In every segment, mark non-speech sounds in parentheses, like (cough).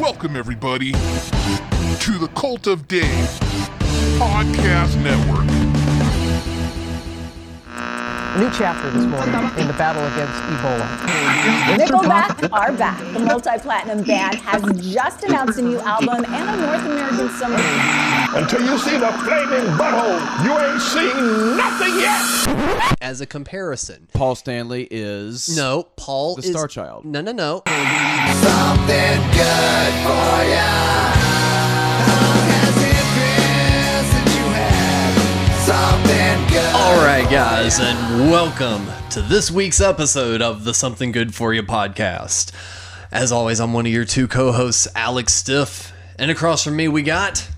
Welcome, everybody, to the Cult of Dave Podcast Network. New chapter this morning in the battle against Ebola. Nickelback are back. The multi-platinum band has just announced a new album and a North American summer. Until you see the flaming butthole, you ain't seen nothing yet. As a comparison, Paul Stanley is no, Paul The is Star Child. No, no, no. Something good for ya. How has it been since you had something good? All right, guys, and welcome to this week's episode of the Something Good For You podcast. As always, I'm one of your two co-hosts, Alex Stiff, and across from me we got,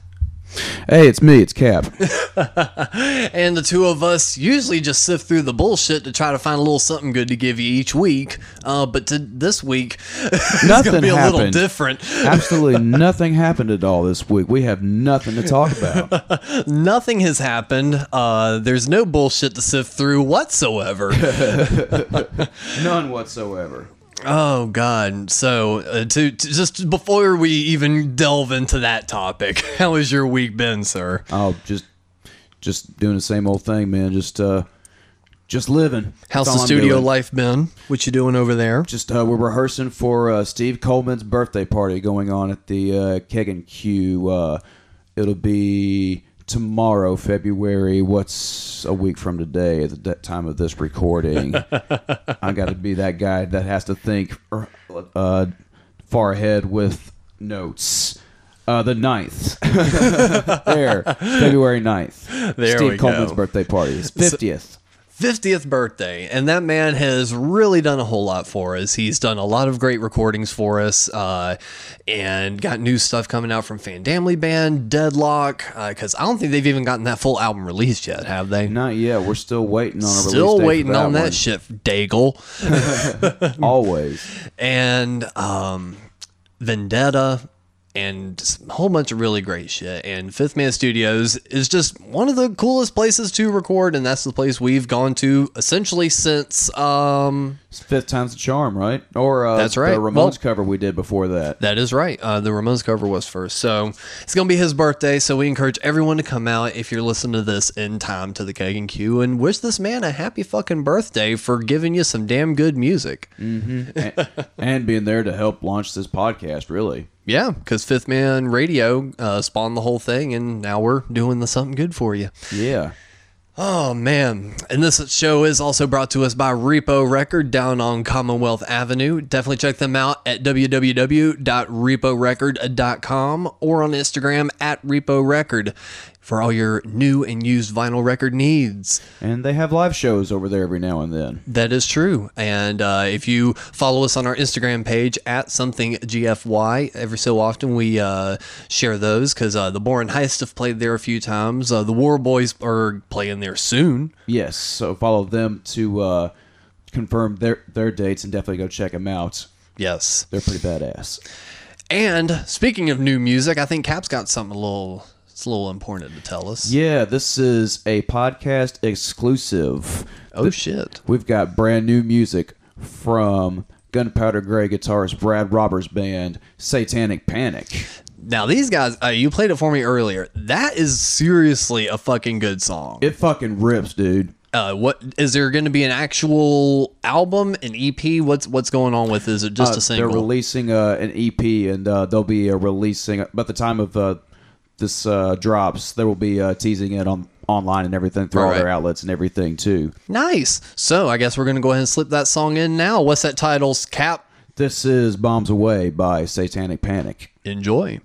Hey, it's me. It's Cap. (laughs) and the two of us usually just sift through the bullshit to try to find a little something good to give you each week. Uh, but to this week, (laughs) it's Nothing gonna be a little happened. different. Absolutely (laughs) nothing happened at all this week. We have nothing to talk about. Nothing has happened. Uh, there's no bullshit to sift through whatsoever. None whatsoever. Oh God! So uh, to, to just before we even delve into that topic, (laughs) how has your week been, sir? Oh, just just doing the same old thing, man. Just uh, just living. How's That's the studio life been? What you doing over there? Just uh, we're rehearsing for uh, Steve Coleman's birthday party going on at the uh, Keg and Q. Uh, it'll be tomorrow, February. What's a week from today at the time of this recording? (laughs) I got to be that guy that has to think uh, far ahead with notes. Uh, the 9th. (laughs) there, February 9th. There Steve Coleman's go. birthday party. His 50th. 50th birthday, and that man has really done a whole lot for us. He's done a lot of great recordings for us, uh, and got new stuff coming out from Fandamly Band, Deadlock, because I don't think they've even gotten that full album released yet, have they? Not yet. We're still waiting on a release Still waiting on that one. shit, Daigle. (laughs) Always. (laughs) and um, Vendetta, and a whole bunch of really great shit. And Fifth Man Studios is just one of the coolest places to record, and that's the place we've gone to essentially since um, fifth time's the charm, right? Or uh, That's right. The Ramones Well- cover we did before that. That is right. Uh, the Ramones cover was first. So it's going to be his birthday. So we encourage everyone to come out if you're listening to this in time to the Keg and Q and wish this man a happy fucking birthday for giving you some damn good music. and, and being there to help launch this podcast, really. Yeah, because Fifth Man Radio uh, spawned the whole thing, and now we're doing the something good for you. Yeah. Oh man! And this show is also brought to us by Repo Record down on Commonwealth Avenue. Definitely check them out at www.reporecord.com or on Instagram at Repo Record for all your new and used vinyl record needs. And they have live shows over there every now and then. That is true. And uh, if you follow us on our Instagram page at something GFY, every so often we uh, share those because uh, the Boring Heist have played there a few times. Uh, the War Boys are playing there soon. Yes. So follow them to uh, confirm their, their dates and definitely go check them out. Yes. They're pretty badass. And speaking of new music, I think Cap's got something a little. It's a little important to tell us. Yeah, this is a podcast exclusive. Oh shit. We've got brand new music from Gunpowder Gray guitarist Brad Roberts' band, Satanic Panic. Now these guys, uh, you played it for me earlier. That is seriously a fucking good song. It fucking rips, dude. Uh, what is there going to be an actual album, an EP? What's what's going on with? Is it just Uh, a single? They're releasing uh, an EP, and uh, they'll be uh, releasing. By the time of uh, this uh, drops, they will be uh, teasing it on online and everything through all Alright. their outlets and everything too. Nice. So I guess we're gonna go ahead and slip that song in now. What's that title's Cap. This is "Bombs Away" by Satanic Panic. Enjoy.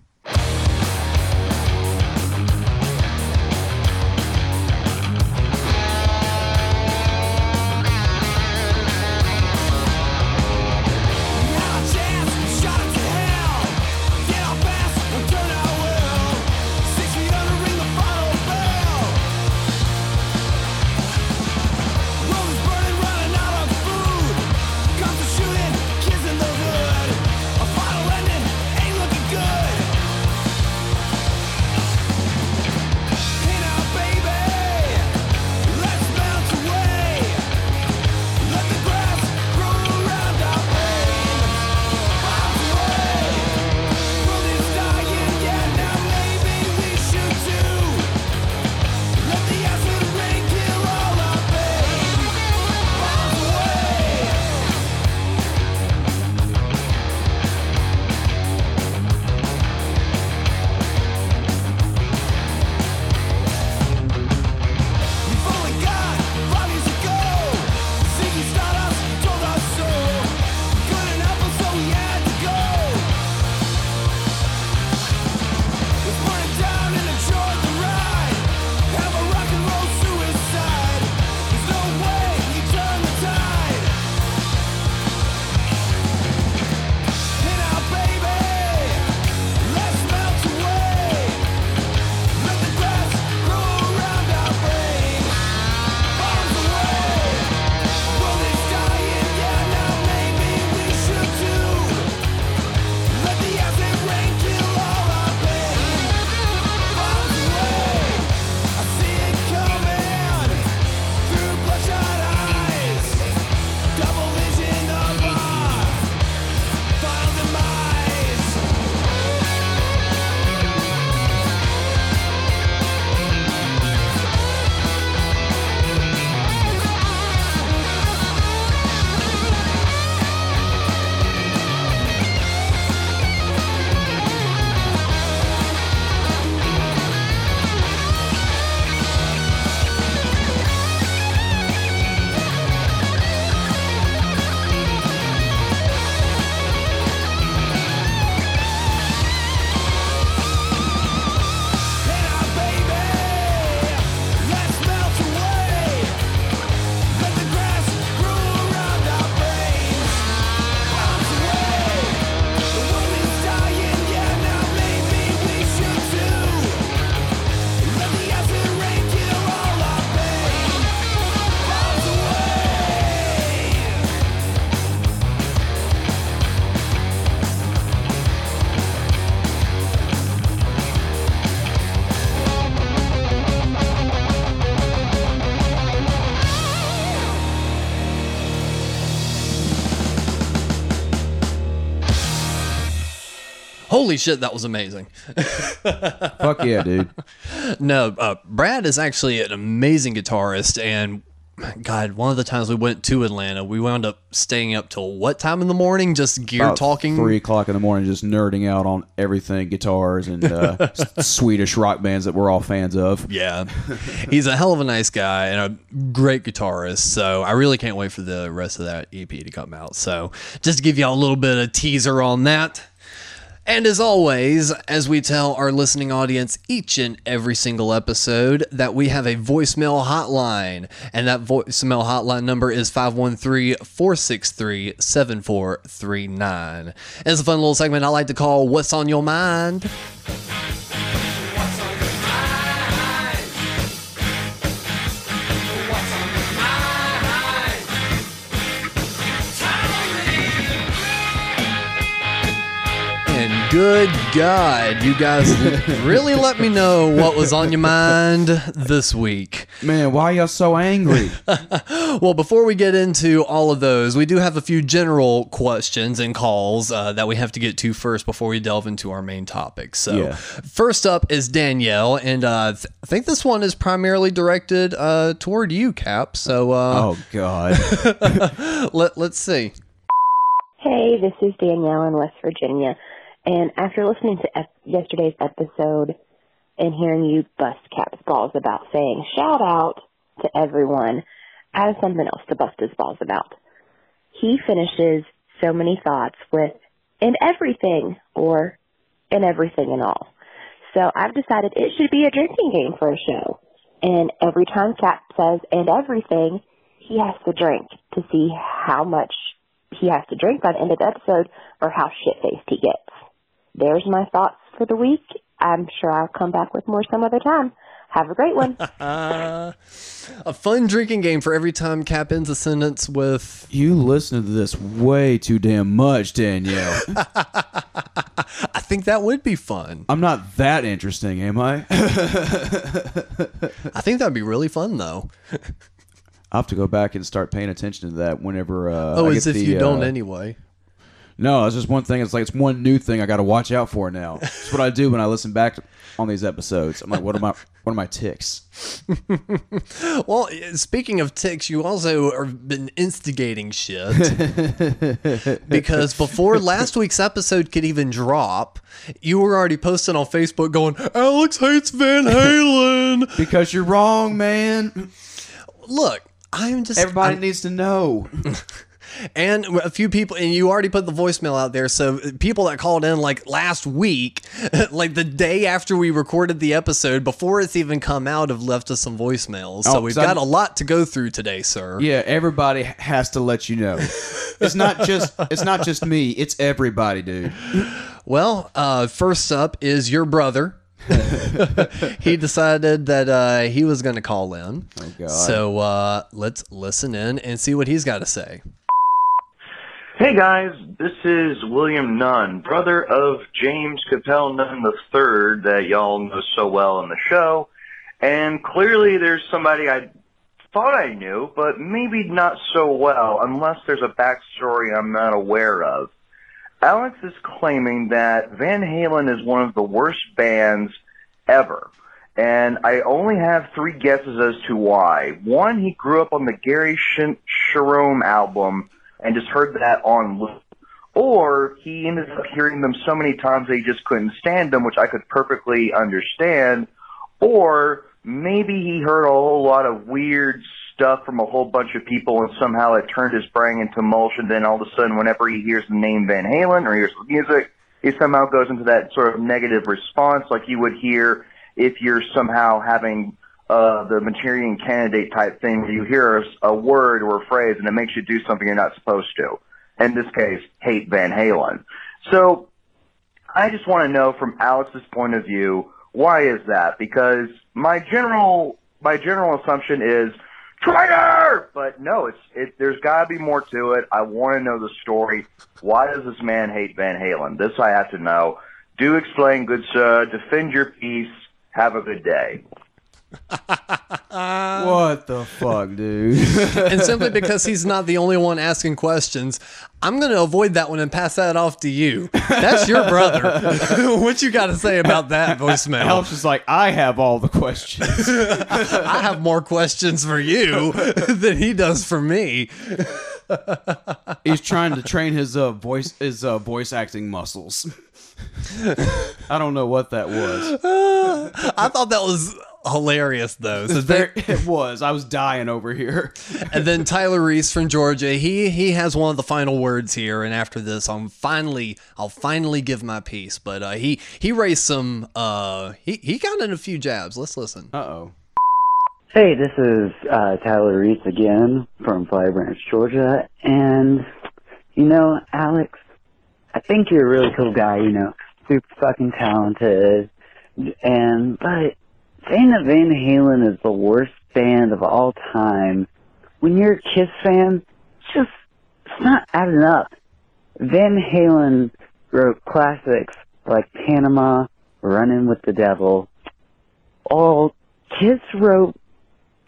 Holy shit, that was amazing. (laughs) Fuck yeah, dude. No, uh, Brad is actually an amazing guitarist, and God, one of the times we went to Atlanta, we wound up staying up till what time in the morning, just gear About talking. three o'clock in the morning, just nerding out on everything guitars and uh, (laughs) Swedish rock bands that we're all fans of. Yeah, he's a hell of a nice guy and a great guitarist. So I really can't wait for the rest of that EP to come out. So just to give y'all a little bit of teaser on that. And as always, as we tell our listening audience each and every single episode, that we have a voicemail hotline. And that voicemail hotline number is 513 463 7439. It's a fun little segment I like to call What's on Your Mind? Good God, you guys really let me know what was on your mind this week. Man, why are y'all so angry? (laughs) Well, before we get into all of those, we do have a few general questions and calls uh, that we have to get to first before we delve into our main topic. So, Yeah. first up is Danielle, and uh, th- I think this one is primarily directed uh, toward you, Cap. So, uh, oh God. (laughs) let, let's see. Hey, this is Danielle in West Virginia. And after listening to ep- yesterday's episode and hearing you bust Cap's balls about saying shout out to everyone, I have something else to bust his balls about. He finishes so many thoughts with in everything or in everything and all. So I've decided it should be a drinking game for a show. And every time Cap says and everything, he has to drink to see how much he has to drink by the end of the episode or how shit faced he gets. There's my thoughts for the week. I'm sure I'll come back with more some other time. Have a great one. (laughs) A fun drinking game for every time Cap ends a sentence with you listen to this way too damn much, Danielle. (laughs) I think that would be fun. I'm not that interesting, am I? (laughs) I think that'd be really fun though. I'll have to go back and start paying attention to that whenever. Uh, Oh, I as get if the, you don't uh, anyway. No, it's just one thing. It's like it's one new thing I got to watch out for now. It's what I do when I listen back on these episodes. I'm like, what are my what are my ticks? (laughs) Well, speaking of ticks, you also have been instigating shit because (laughs) before last week's episode could even drop, you were already posting on Facebook going, "Alex hates Van Halen." (laughs) Because you're wrong, man. Look, I'm just Everybody I'm- needs to know. And a few people and you already put the voicemail out there so people that called in like last week (laughs) like the day after we recorded the episode before it's even come out have left us some voicemails so Oh, we've got I'm- a lot to go through today sir Yeah, everybody has to let you know. (laughs) It's not just it's not just me. It's everybody, dude. well uh first up is your brother (laughs) he decided that uh he was going to call in Oh God. so uh let's listen in and see what he's got to say Hey guys, this is William Nunn, brother of James Capel Nunn III that y'all know so well in the show. And clearly there's somebody I thought I knew, but maybe not so well unless there's a backstory I'm not aware of. Alex is claiming that Van Halen is one of the worst bands ever. And I only have three guesses as to why. One, he grew up on the Gary Cherone album and just heard that on loop. Or he ended up hearing them so many times that he just couldn't stand them, which I could perfectly understand. Or maybe he heard a whole lot of weird stuff from a whole bunch of people and somehow it turned his brain into mush and then all of a sudden whenever he hears the name Van Halen or hears the music, he somehow goes into that sort of negative response like you would hear if you're somehow having uh, the Manchurian candidate type thing where you hear a, a word or a phrase and it makes you do something you're not supposed to. In this case, hate Van Halen. So I just want to know from Alex's point of view, why is that? Because my general my general assumption is traitor, but no, it's it. There's got to be more to it. I want to know the story. Why does this man hate Van Halen? This I have to know. Do explain, good sir. Defend your peace. Have a good day. (laughs) what the fuck, dude? (laughs) and simply because he's not the only one asking questions, I'm going to avoid that one and pass that off to you. That's your brother. (laughs) what you got to say about that voicemail? Alf's just like, I have all the questions. I have more questions for you than he does for me. He's trying to train his uh, voice his uh, voice acting muscles. I don't know what that was. I thought that was hilarious though. So (laughs) there- very- it was. I was dying over here. (laughs) and then Tyler Reese from Georgia, he he has one of the final words here. And after this, I'm finally I'll finally give my piece. But uh, he he raised some uh he he got in a few jabs. Let's listen. Uh oh. Hey, this is uh, Tyler Reese again from Flowery Branch, Georgia. And, you know, Alex, I think you're a really cool guy, you know, super fucking talented. And, but saying that Van Halen is the worst band of all time, when you're a Kiss fan, it's just, it's not adding up. Van Halen wrote classics like Panama, Running with the Devil. All Kiss wrote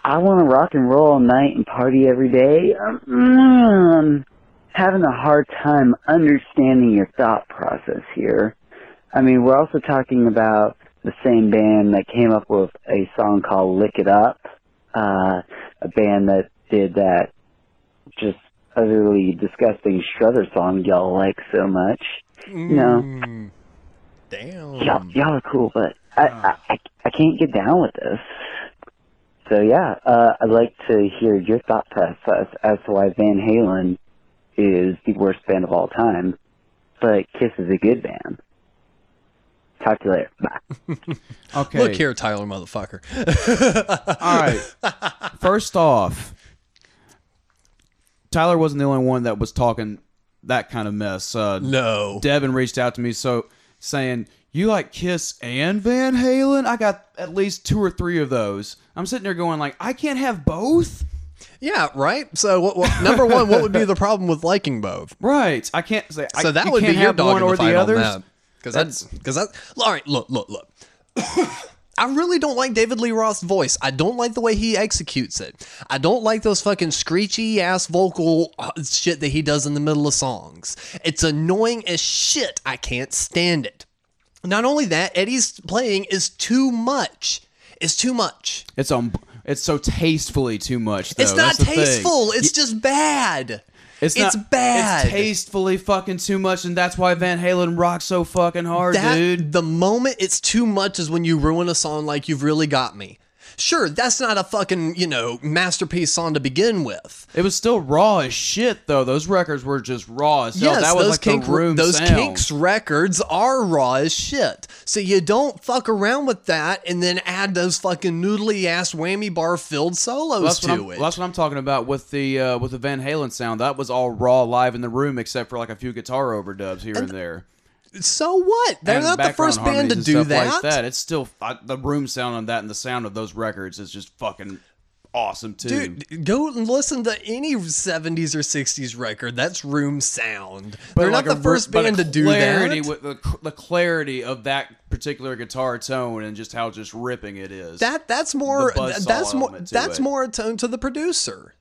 I want to rock and roll all night and party every day. Um, having a hard time understanding your thought process here. I mean, we're also talking about the same band that came up with a song called Lick It Up, uh, a band that did that just utterly disgusting Strutter song y'all like so much. You know, Mm, Damn. y'all, y'all are cool, but I, I, I, I can't get down with this. So yeah, uh, I'd like to hear your thought process as to why Van Halen is the worst band of all time, but Kiss is a good band. Talk to you later. Bye. Okay. Look here, Tyler, motherfucker. (laughs) All right. First off, Tyler wasn't the only one that was talking that kind of mess. Uh, no. Devin reached out to me so saying, "You like Kiss and Van Halen?" I got at least two or three of those. I'm sitting there going like, "I can't have both." Yeah, right. So, what, what, number one, what would be the problem with liking both? Right. I can't say. I, So that you would be can't your dog one in the or fight the on others. That. Because that's because that. All right, look, look, look. (coughs) I really don't like David Lee Roth's voice. I don't like the way he executes it. I don't like those fucking screechy ass vocal uh, shit that he does in the middle of songs. It's annoying as shit. I can't stand it. Not only that, Eddie's playing is too much. It's too much. It's um, it's so tastefully too much. Though. It's not That's tasteful. It's just bad. It's, It's not, bad. It's tastefully fucking too much, and that's why Van Halen rocks so fucking hard, that, dude. The moment it's too much is when you ruin a song like You've Really Got Me. Sure, that's not a fucking, you know, masterpiece song to begin with. It was still raw as shit, though. Those records were just raw as hell. yes, that was those like Kink, room those sound. Kinks records are raw as shit. So you don't fuck around with that and then add those fucking noodly ass whammy bar filled solos Well, to it. well, that's what I'm talking about with the uh, with the Van Halen sound. That was all raw live in the room, except for like a few guitar overdubs here and, there. So what? They're And not the first band to do that. Like that. It's still I, the room sound on that and the sound of those records is just fucking awesome too. Dude, go and listen to any 70s or 60s record. That's room sound. But They're like not the first band to do that. With the, the clarity of that particular guitar tone and just how just ripping it is. That that's more that's more to that's it. more attuned to the producer.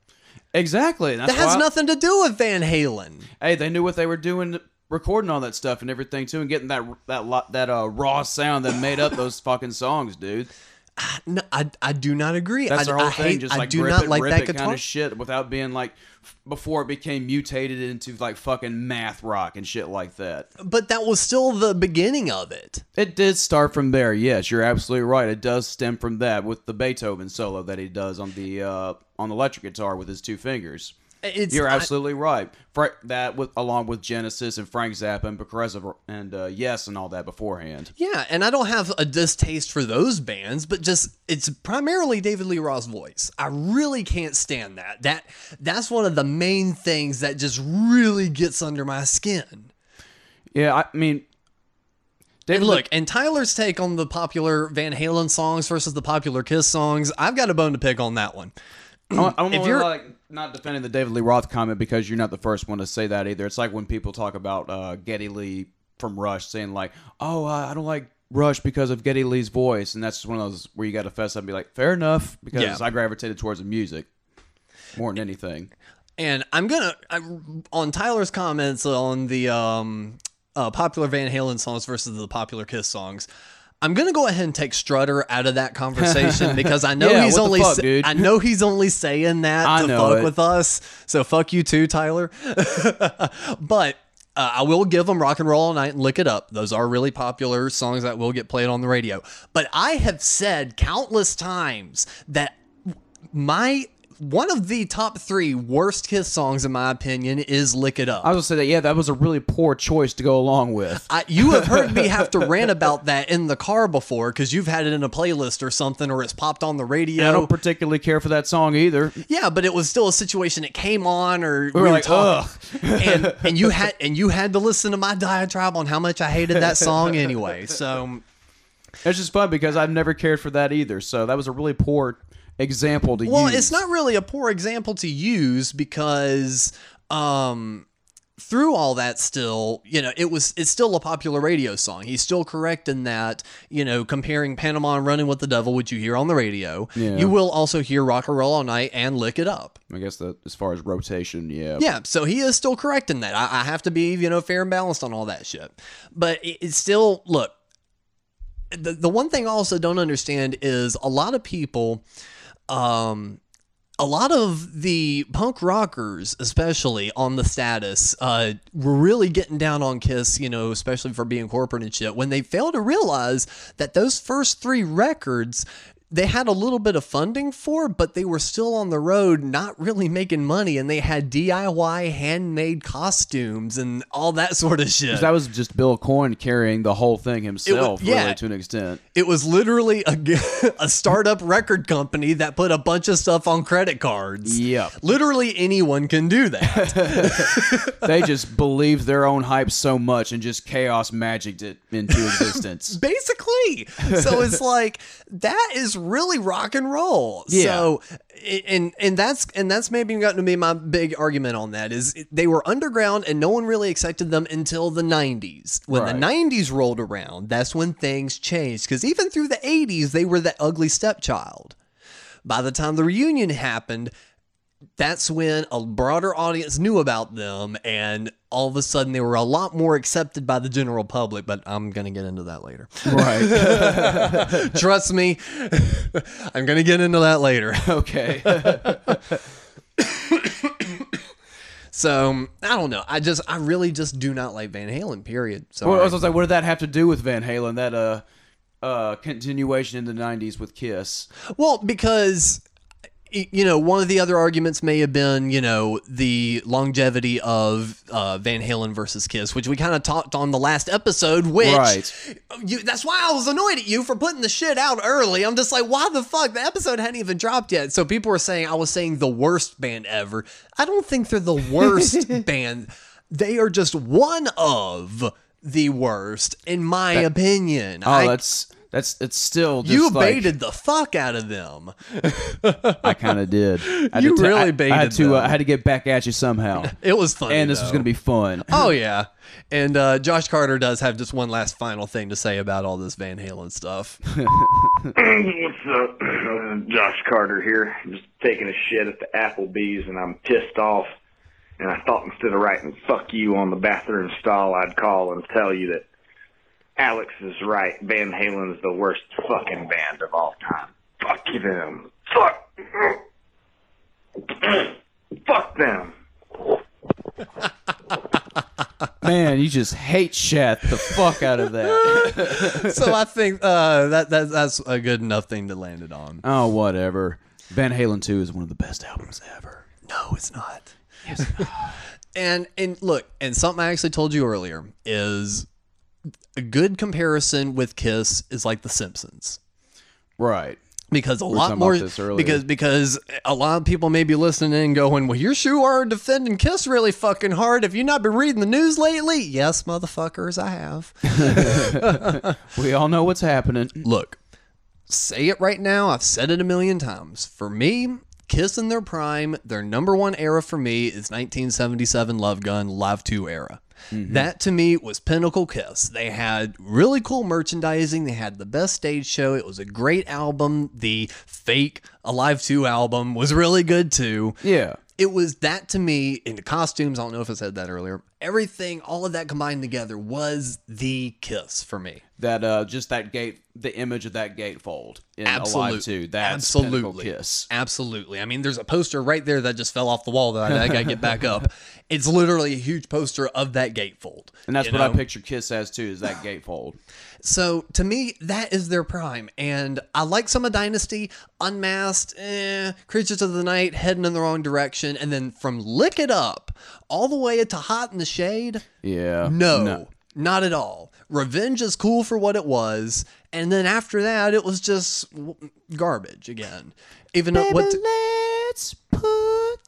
exactly. That has why- nothing to do with Van Halen. Hey, they knew what they were doing, recording all that stuff and everything too, and getting that that that uh, raw sound that made up those fucking songs, dude. No, I, I do not agree. That's I, their whole I thing. hate- just I like do rip not it, like rip that it guitar. kind of shit without being like before it became mutated into like fucking math rock and shit like that. but that was still the beginning of it. It did start from there. Yes, you're absolutely right. It does stem from that with the Beethoven solo that he does on the uh, on the electric guitar with his two fingers. It's, You're I- absolutely right. Fra- that with along with Genesis and Frank Zappa and Progressive and uh, Yes and all that beforehand. yeah, and I don't have a distaste for those bands, but just it's primarily David Lee Roth's voice. I really can't stand that. That that's one of the main things that just really gets under my skin. Yeah, I mean, And look, and Tyler's take on the popular Van Halen songs versus the popular Kiss songs, I've got a bone to pick on that one. I'm, I'm If you're- like not defending the David Lee Roth comment because you're not the first one to say that either. It's like when people talk about uh, Geddy Lee from Rush saying like, "Oh, uh, I don't like Rush because of Geddy Lee's voice, and that's just one of those where you got to fess up and be like, fair enough, because Yeah. I gravitated towards the music more than anything. And I'm gonna I, on Tyler's comments on the um, uh, popular Van Halen songs versus the popular Kiss songs. I'm gonna go ahead and take Strutter out of that (laughs) conversation because I know Yeah, he's only fuck, sa- I know he's only saying that I to fuck it. with us. So fuck you too, Tyler. (laughs) but uh, I will give them "Rock and Roll All Night" and "Lick It Up." Those are really popular songs that will get played on the radio. But I have said countless times that my one of the top three worst Kiss songs, in my opinion, is "Lick It Up." I was gonna say that. Yeah, that was a really poor choice to go along with. I, you have heard me have to (laughs) rant about that in the car before because you've had it in a playlist or something, or it's popped on the radio. I don't particularly care for that song either. Yeah, but it was still a situation. It came on, or We were like, talking, and and (laughs) you had and you had to listen to my diatribe on how much I hated that song anyway. So It's just fun because I've never cared for that either. So that was a really poor example to well, use. Well, it's not really a poor example to use because um through all that still you know it was it's still a popular radio song he's still correct in that you know comparing panama and running with the devil which you hear on the radio Yeah. you will also hear rock and roll all night and lick it up I guess that as far as rotation, yeah. Yeah, so he is still correct in that. I, I have to be, you know, fair and balanced on all that shit. But it, it's still, look, the, the one thing I also don't understand is a lot of people, um, a lot of the punk rockers, especially on the status, uh, were really getting down on Kiss, you know, especially for being corporate and shit, when they fail to realize that those first three records they had a little bit of funding for, but they were still on the road, not really making money, and they had DIY handmade costumes and all that sort of shit. That was just Bill Aucoin carrying the whole thing himself, yeah. really, to an extent. It was literally a, (laughs) a startup record company that put a bunch of stuff on credit cards. Yep. Literally anyone can do that. (laughs) (laughs) they just believed their own hype so much and just chaos magicked it into existence. Basically. So it's like that is really rock and roll. Yeah. So and and that's and that's maybe gotten to be my big argument on that is they were underground and no one really accepted them until the 90s. When the 90s rolled around, that's when things changed cuz even through the 80s they were the ugly stepchild. By the time the reunion happened, that's when a broader audience knew about them and all of a sudden they were a lot more accepted by the general public but i'm going to get into that later Right. (laughs) trust me (laughs) i'm going to get into that later (laughs) okay (coughs) so i don't know i just i really just do not like van halen period so Well, I was gonna what did that have to do with Van Halen? That uh, uh, continuation in the '90s with Kiss. Well, because you know, one of the other arguments may have been, you know, the longevity of uh, Van Halen versus Kiss, which we kind of talked on the last episode. Which, Right. you, that's why I was annoyed at you for putting the shit out early. I'm just like, why the fuck? The episode hadn't even dropped yet. So people were saying I was saying the worst band ever. I don't think they're the worst (laughs) band. They are just one of the worst, in my That- opinion. Oh, I- that's that's it's still just you like, baited the fuck out of them. (laughs) I kind of did. I You had to- really I, I had baited to. Uh, them. I had to get back at you somehow. (laughs) It was fun, and this was going to be fun. Oh (laughs) yeah, and uh, Josh Carter does have just one last final thing to say about all this Van Halen stuff. What's up? Uh, (clears throat) Josh Carter here. I'm Just taking a shit at the Applebee's and I'm pissed off. And I thought instead of writing fuck you on the bathroom stall, I'd call and tell you that Alex is right. Van Halen's the worst fucking band of all time. Fuck them. Fuck. Fuck them. (laughs) Man, you just hate Shat the fuck out of that. (laughs) so I think uh, that, that that's a good enough thing to land it on. oh, whatever. Van Halen 2 is one of the best albums ever. No, it's not. Yes. (laughs) and and look, and something I actually told you earlier is a good comparison with Kiss is like The Simpsons. Right. Because a We lot more this because because a lot of people may be listening and going, Well, you sure are defending Kiss really fucking hard. Have you not been reading the news lately? Yes, motherfuckers, I have. (laughs) We all know what's happening. Look, say it right now. I've said it a million times. For me, Kiss in their prime, their number one era for me is 1977 Love Gun Live 2 era. Mm-hmm. That to me was pinnacle Kiss. They had really cool merchandising. They had the best stage show. It was a great album. The fake Alive 2 album was really good too. Yeah. It was that to me in the costumes. I don't know if I said that earlier. Everything, all of that combined together was the Kiss for me. That uh, just that gate, the image of that gatefold in Absolute- Alive Two. That's absolutely Kiss. Absolutely. I mean, there's a poster right there that just fell off the wall that I, I got to get back up. (laughs) It's literally a huge poster of that gatefold. And that's what I picture Kiss as too, is that gatefold. So to me, that is their prime. And I like some of Dynasty, Unmasked, eh, Creatures of the Night, heading in the wrong direction. And then from Lick It Up all the way to Hot in the Shade, Yeah. no, not at all. Revenge is cool for what it was. And then after that, it was just garbage again. Even though what. let's put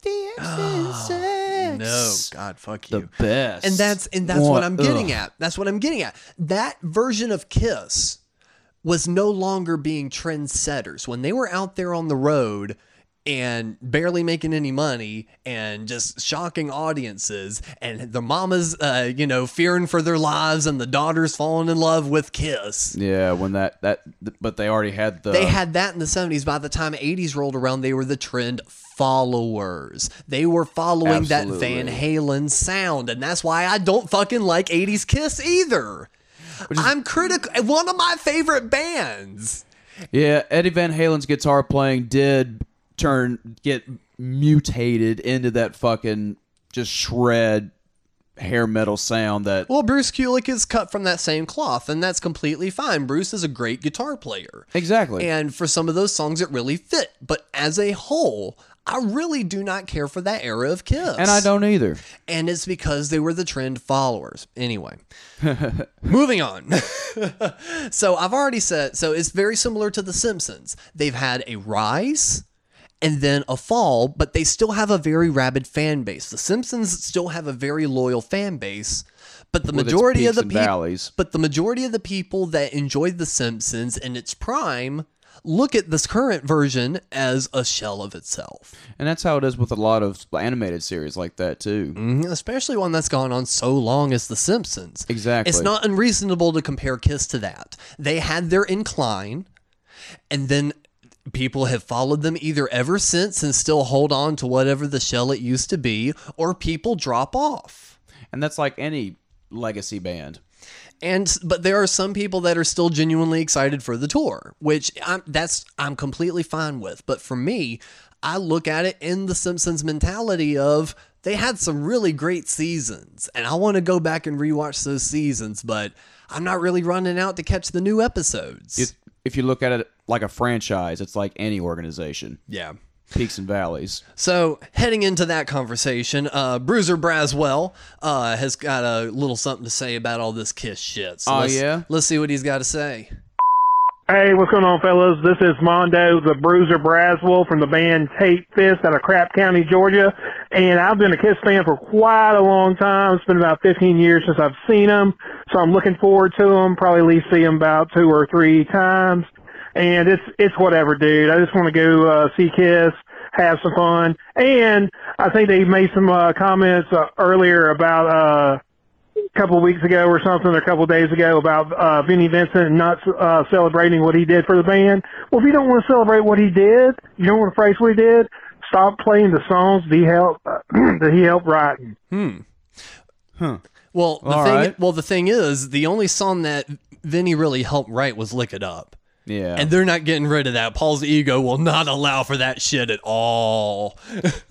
the ah, No, God, fuck you. The best. And that's and that's what What- I'm getting ugh. at. That's what I'm getting at. That version of Kiss was no longer being trendsetters when they were out there on the road and barely making any money and just shocking audiences and the mamas uh, you know fearing for their lives and the daughters falling in love with kiss Yeah, when that that but they already had the they had that in the 70s. By the time 80s rolled around, they were the trend followers. They were following that Van Halen sound. And that's why I don't fucking like 80s Kiss either. I'm critical. One of my favorite bands. Yeah, Eddie Van Halen's guitar playing did turn get mutated into that fucking just shred hair metal sound that Well, Bruce Kulick is cut from that same cloth, and that's completely fine. Bruce is a great guitar player. Exactly. And for some of those songs, it really fit. But as a whole, I really do not care for that era of Kiss. and I don't either. and it's because they were the trend followers. Anyway, (laughs) moving on. (laughs) so I've already said, so it's very similar to The Simpsons. They've had a rise and then a fall, but they still have a very rabid fan base. The Simpsons still have a very loyal fan base. But the With majority of the people, but the majority of the people that enjoyed The Simpsons in its prime look at this current version as a shell of itself. And that's how it is with a lot of animated series like that too. Mhm, especially one that's gone on so long as The Simpsons. Exactly. It's not unreasonable to compare Kiss to that. They had their incline, and then people have followed them either ever since and still hold on to whatever the shell it used to be, or people drop off. And that's like any legacy band. And but there are some people that are still genuinely excited for the tour, which I'm that's I'm completely fine with. But for me, I look at it in the Simpsons mentality of they had some really great seasons, and I want to go back and rewatch those seasons, but I'm not really running out to catch the new episodes. If you look at it like a franchise, it's like any organization. yeah. Peaks and valleys. So heading into that conversation, uh, Bruiser Braswell uh, has got a little something to say about all this Kiss shit. So Oh, let's, yeah? let's see what he's got to say. Hey, what's going on, fellas? This is Mondo, the Bruiser Braswell from the band Tate Fist out of Crap County, Georgia. And I've been a Kiss fan for quite a long time. It's been about 15 years since I've seen them. So I'm looking forward to them. Probably at least see them about two or three times. And it's, it's whatever, dude. I just want to go, uh, see Kiss, have some fun. And I think they made some, uh, comments uh, earlier about, uh, a couple of weeks ago or something, or a couple of days ago about uh, Vinnie Vincent not uh, celebrating what he did for the band. Well, if you don't want to celebrate what he did, you don't want to praise what he did. Stop playing the songs that he helped (clears throat) that he helped writing. Hmm. Huh. Well, the All thing, right. well, the thing is, the only song that Vinnie really helped write was "Lick It Up," Yeah. and they're not getting rid of that. Paul's ego will not allow for that shit at all. (laughs)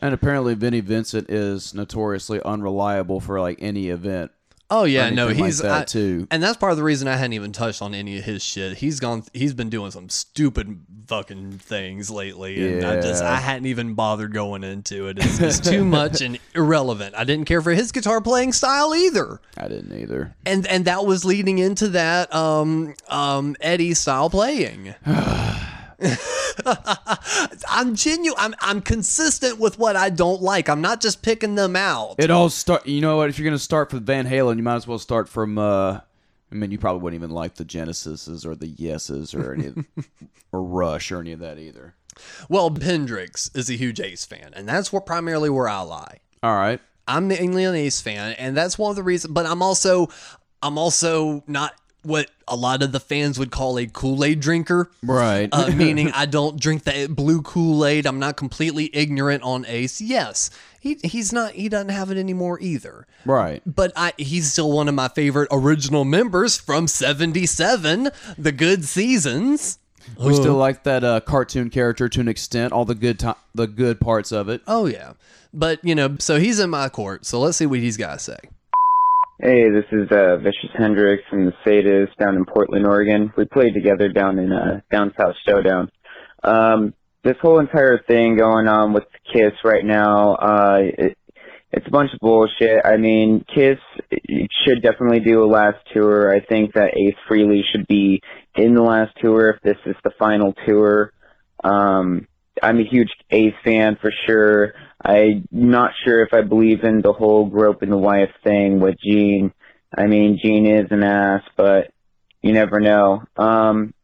and apparently Vinnie Vincent is notoriously unreliable for like any event. Oh yeah, no, he's like that I- too. and that's part of the reason I hadn't even touched on any of his shit. He's gone, he's been doing some stupid fucking things lately, and I just I hadn't even bothered going into it. It's, it's too (laughs) much and irrelevant. I didn't care for his guitar playing style either. I didn't either. and and that was leading into that um um Eddie style playing. (sighs) (laughs) I'm genuine. I'm I'm consistent with what I don't like. I'm not just picking them out. It all start. You know what? If you're gonna start from Van Halen, you might as well start from. uh I mean, you probably wouldn't even like the Genesises or the Yeses or any, of- (laughs) or Rush or any of that either. Well, Pendrix is a huge Ace fan, and that's what primarily where I lie. All right. I'm mainly an Ace fan, and that's one of the reasons. But I'm also, I'm also not what a lot of the fans would call a Kool Aid drinker. Right. Uh, (laughs) meaning I don't drink the blue Kool Aid. I'm not completely ignorant on Ace. Yes, he he's not. He doesn't have it anymore either. Right. But I, he's still one of my favorite original members from '77, the Good Seasons. We still like that uh, cartoon character to an extent. All the good ti the good parts of it. Oh yeah, but you know, so he's in my court. So let's see what he's got to say. Hey, this is uh, Vicious Hendrix from the Sadists down in Portland, Oregon. We played together down in uh, down South Showdown. Um, this whole entire thing going on with Kiss right now, uh, it, it's a bunch of bullshit. I mean, Kiss should definitely do a last tour. I think that Ace Frehley should be in the last tour if this is the final tour. Um, I'm a huge Ace fan for sure. I'm not sure if I believe in the whole groping the wife thing with Gene. I mean, Gene is an ass, but you never know. Um,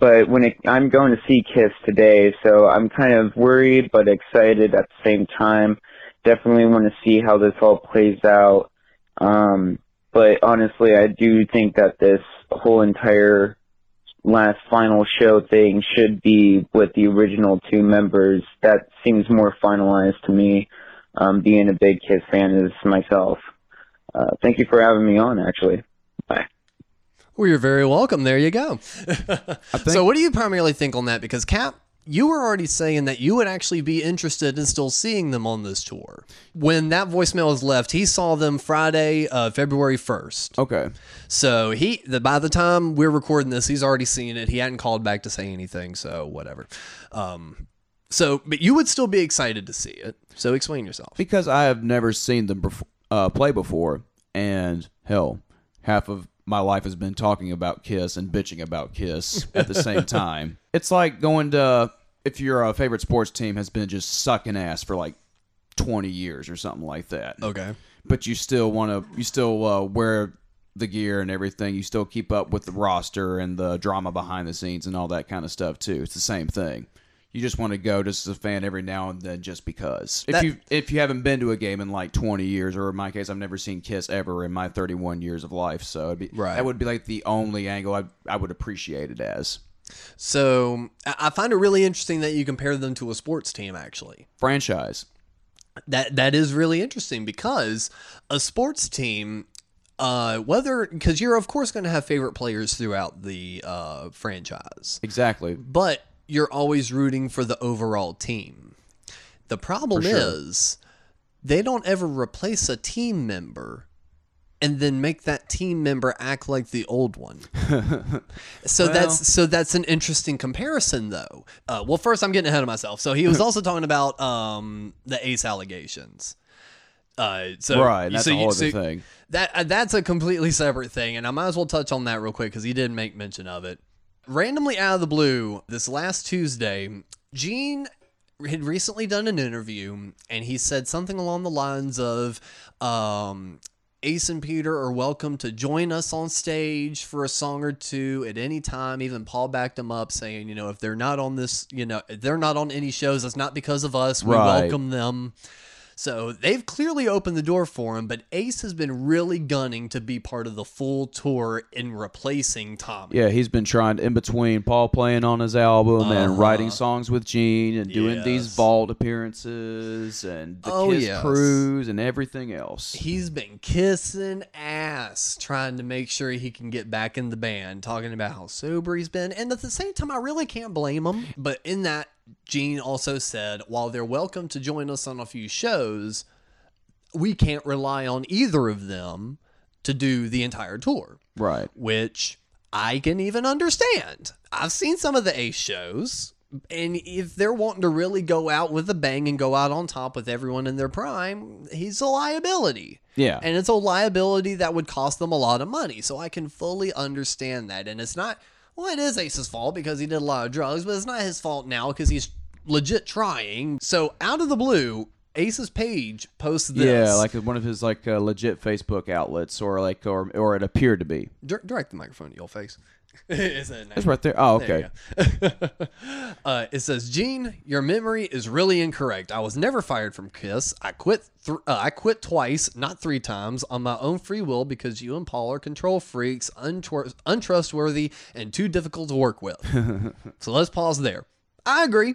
but when it, I'm going to see Kiss today, so I'm kind of worried but excited at the same time. Definitely want to see how this all plays out. Um, but honestly, I do think that this whole entire last final show thing should be with the original two members. That seems more finalized to me, um, being a big Kiss fan as myself. Uh, thank you for having me on, actually. Bye. Well, you're very welcome. There you go. (laughs) so, what do you primarily think on that? Because Cap, you were already saying that you would actually be interested in still seeing them on this tour. When that voicemail was left, he saw them Friday, uh, February first. Okay. So he, the, by the time we're recording this, he's already seen it. He hadn't called back to say anything. So whatever. Um, so, but you would still be excited to see it. So explain yourself. Because I have never seen them bef- uh, play before, and hell, half of my life has been talking about Kiss and bitching about Kiss at the same (laughs) time. It's like going to if your uh, favorite sports team has been just sucking ass for like 20 years or something like that. Okay. But you still want to you still uh, wear the gear and everything. You still keep up with the roster and the drama behind the scenes and all that kind of stuff too. It's the same thing. You just want to go just as a fan every now and then just because. If That- you if you haven't been to a game in like 20 years or in my case I've never seen Kiss ever in my 31 years of life, so it'd be, Right. that would be like the only angle I I would appreciate it as. So I find it really interesting that you compare them to a sports team. Actually, Franchise. that that is really interesting because a sports team uh whether because you're of course going to have favorite players throughout the uh franchise Exactly. but you're always rooting for the overall team the problem sure. is they don't ever replace a team member and then make that team member act like the old one. (laughs) So Well- that's so that's an interesting comparison though. Uh, well first i'm getting ahead of myself. So he was (laughs) also talking about um, the ace allegations. Uh, so Right, that's so a whole so thing. that uh, that's a completely separate thing and i might as well touch on that real quick because he didn't make mention of it. Randomly out of the blue this last tuesday gene had recently done an interview and he said something along the lines of um, Ace and Peter are welcome to join us on stage for a song or two at any time. Even Paul backed them up, saying, you know, if they're not on this, you know, if they're not on any shows, it's not because of us. We Right. welcome them. So they've clearly opened the door for him, but Ace has been really gunning to be part of the full tour in replacing Tommy. Yeah, he's been trying in between Paul playing on his album Uh-huh. and writing songs with Gene and doing these vault appearances and the Oh, Kiss yes. cruise and everything else. He's been kissing ass trying to make sure he can get back in the band, talking about how sober he's been. And at the same time, I really can't blame him. But in that, Gene also said, while they're welcome to join us on a few shows, we can't rely on either of them to do the entire tour. Right. Which I can even understand. I've seen some of the Ace shows. And if they're wanting to really go out with a bang and go out on top with everyone in their prime, he's a liability. Yeah. And it's a liability that would cost them a lot of money. So I can fully understand that. And it's not, well, it is Ace's fault because he did a lot of drugs, but it's not his fault now because he's legit trying. So out of the blue, Ace's page posts this. Yeah, like one of his like uh, legit Facebook outlets, or like, or or it appeared to be. Dir- direct the microphone to your face. (laughs) Is that It's right there. Oh, There (laughs) uh, it says, Gene, your memory is really incorrect. I was never fired from Kiss. I quit. Th- uh, I quit twice, not three times, on my own free will because you and Paul are control freaks, untr- untrustworthy, and too difficult to work with. (laughs) so let's pause there. I agree.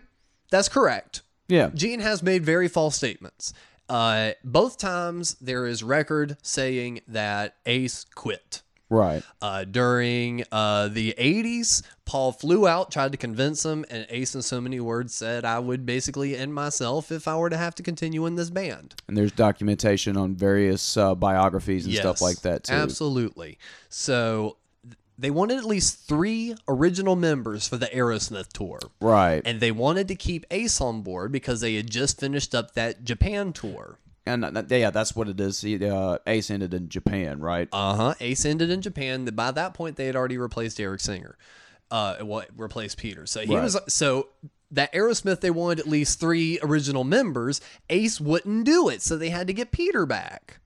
That's correct. Yeah. Gene has made very false statements. Uh, both times there is record saying that Ace quit. Right. Uh, during uh, the 80s, Paul flew out, tried to convince him, and Ace, in so many words, said, I would basically end myself if I were to have to continue in this band. And there's documentation on various uh, biographies and stuff like that too. Absolutely. So they wanted at least three original members for the Aerosmith tour. Right. And they wanted to keep Ace on board because they had just finished up that Japan tour. And uh, yeah, that's what it is. He, uh, Ace ended in Japan, right? Uh huh. Ace ended in Japan. By that point, they had already replaced Eric Singer. Uh, what replaced Peter? So he Right. was so that Aerosmith they wanted at least three original members. Ace wouldn't do it, so they had to get Peter back.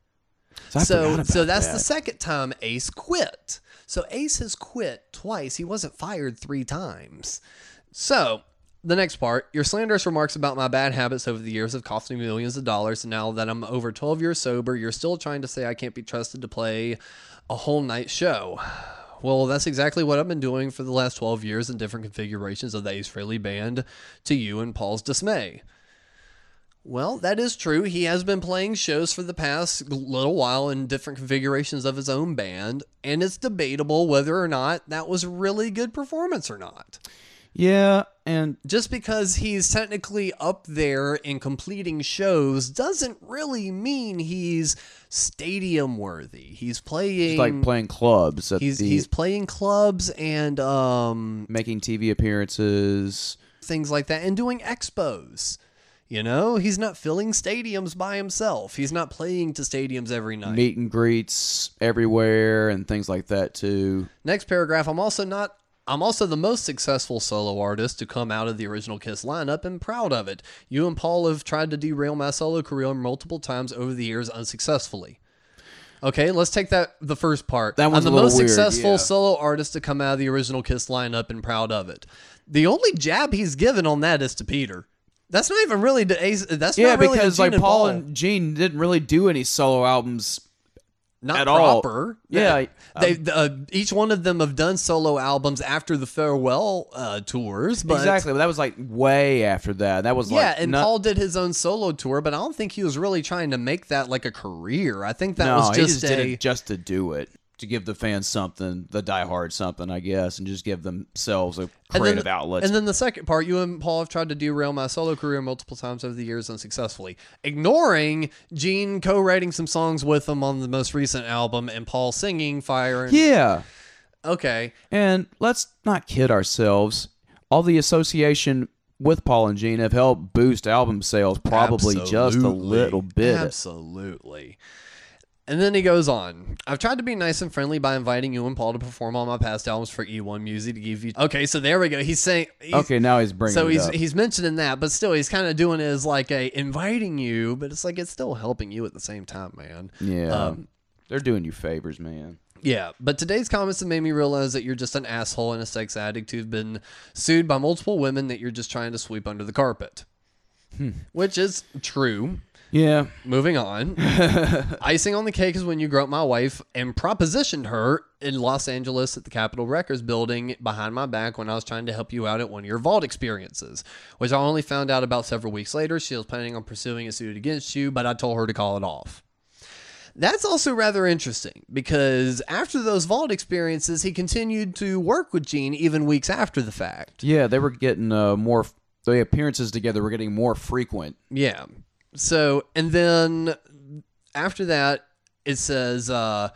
So So so that's the second time Ace quit. So Ace has quit twice. He wasn't fired three times. So the next part, your slanderous remarks about my bad habits over the years have cost me millions of dollars. And now that I'm over 12 years sober, you're still trying to say I can't be trusted to play a whole night show. Well, that's exactly what I've been doing for the last 12 years in different configurations of the Ace Frehley band to you and Paul's dismay. Well, that is true. He has been playing shows for the past little while in different configurations of his own band, and it's debatable whether or not that was a really good performance or not. Yeah, and Just because he's technically up there in completing shows doesn't really mean he's stadium worthy. He's playing It's like playing clubs. At he's the, he's playing clubs and um making TV appearances. things like that and doing expos. You know, he's not filling stadiums by himself. He's not playing to stadiums every night. meet and greets everywhere and things like that too. Next paragraph, I'm also not I'm also the most successful solo artist to come out of the original Kiss lineup and proud of it. You and Paul have tried to derail my solo career multiple times over the years unsuccessfully. Okay, let's take that the first part. That one's I'm the most weird, successful yeah. solo artist to come out of the original Kiss lineup and proud of it. The only jab he's given on that is to Peter. That's not even really to Ace. That's yeah, not really because like Paul, Paul and Gene didn't really do any solo albums not at all. proper. Yeah, they uh, each one of them have done solo albums after the farewell uh, tours, but exactly. But that was like way after that. That was yeah, like and not- Paul did his own solo tour, but I don't think he was really trying to make that like a career. I think that no, was just, just a did it just to do it to give the fans something, the diehard something, I guess, and just give themselves a and then creative the- outlet. And then the second part, you and Paul have tried to derail my solo career multiple times over the years unsuccessfully, ignoring Gene co-writing some songs with him on the most recent album and Paul singing "Fire." And, yeah, Okay. and let's not kid ourselves. All the association with Paul and Gene have helped boost album sales probably just a little bit. Absolutely. And then he goes on. I've tried to be nice and friendly by inviting you and Paul to perform on my past albums for E1 Music to give you. Okay, so there we go. He's saying. he's- Okay, now he's bringing So it he's up. he's mentioning that, but still, he's kind of doing it as like a inviting you, but it's like it's still helping you at the same time, man. Yeah, Um, they're doing you favors, man. yeah, but today's comments have made me realize that you're just an asshole and a sex addict who've been sued by multiple women that you're just trying to sweep under the carpet. Hmm. Which is true. Yeah. Moving on. (laughs) Icing on the cake is when you groped my wife and propositioned her in Los Angeles at the Capitol Records building behind my back when I was trying to help you out at one of your vault experiences, which I only found out about several weeks later. She was planning on pursuing a suit against you, but I told her to call it off. That's also rather interesting because after those vault experiences, he continued to work with Gene even weeks after the fact. Yeah, they were getting uh, more. The appearances together were getting more frequent. Yeah. So, and then after that, it says, uh,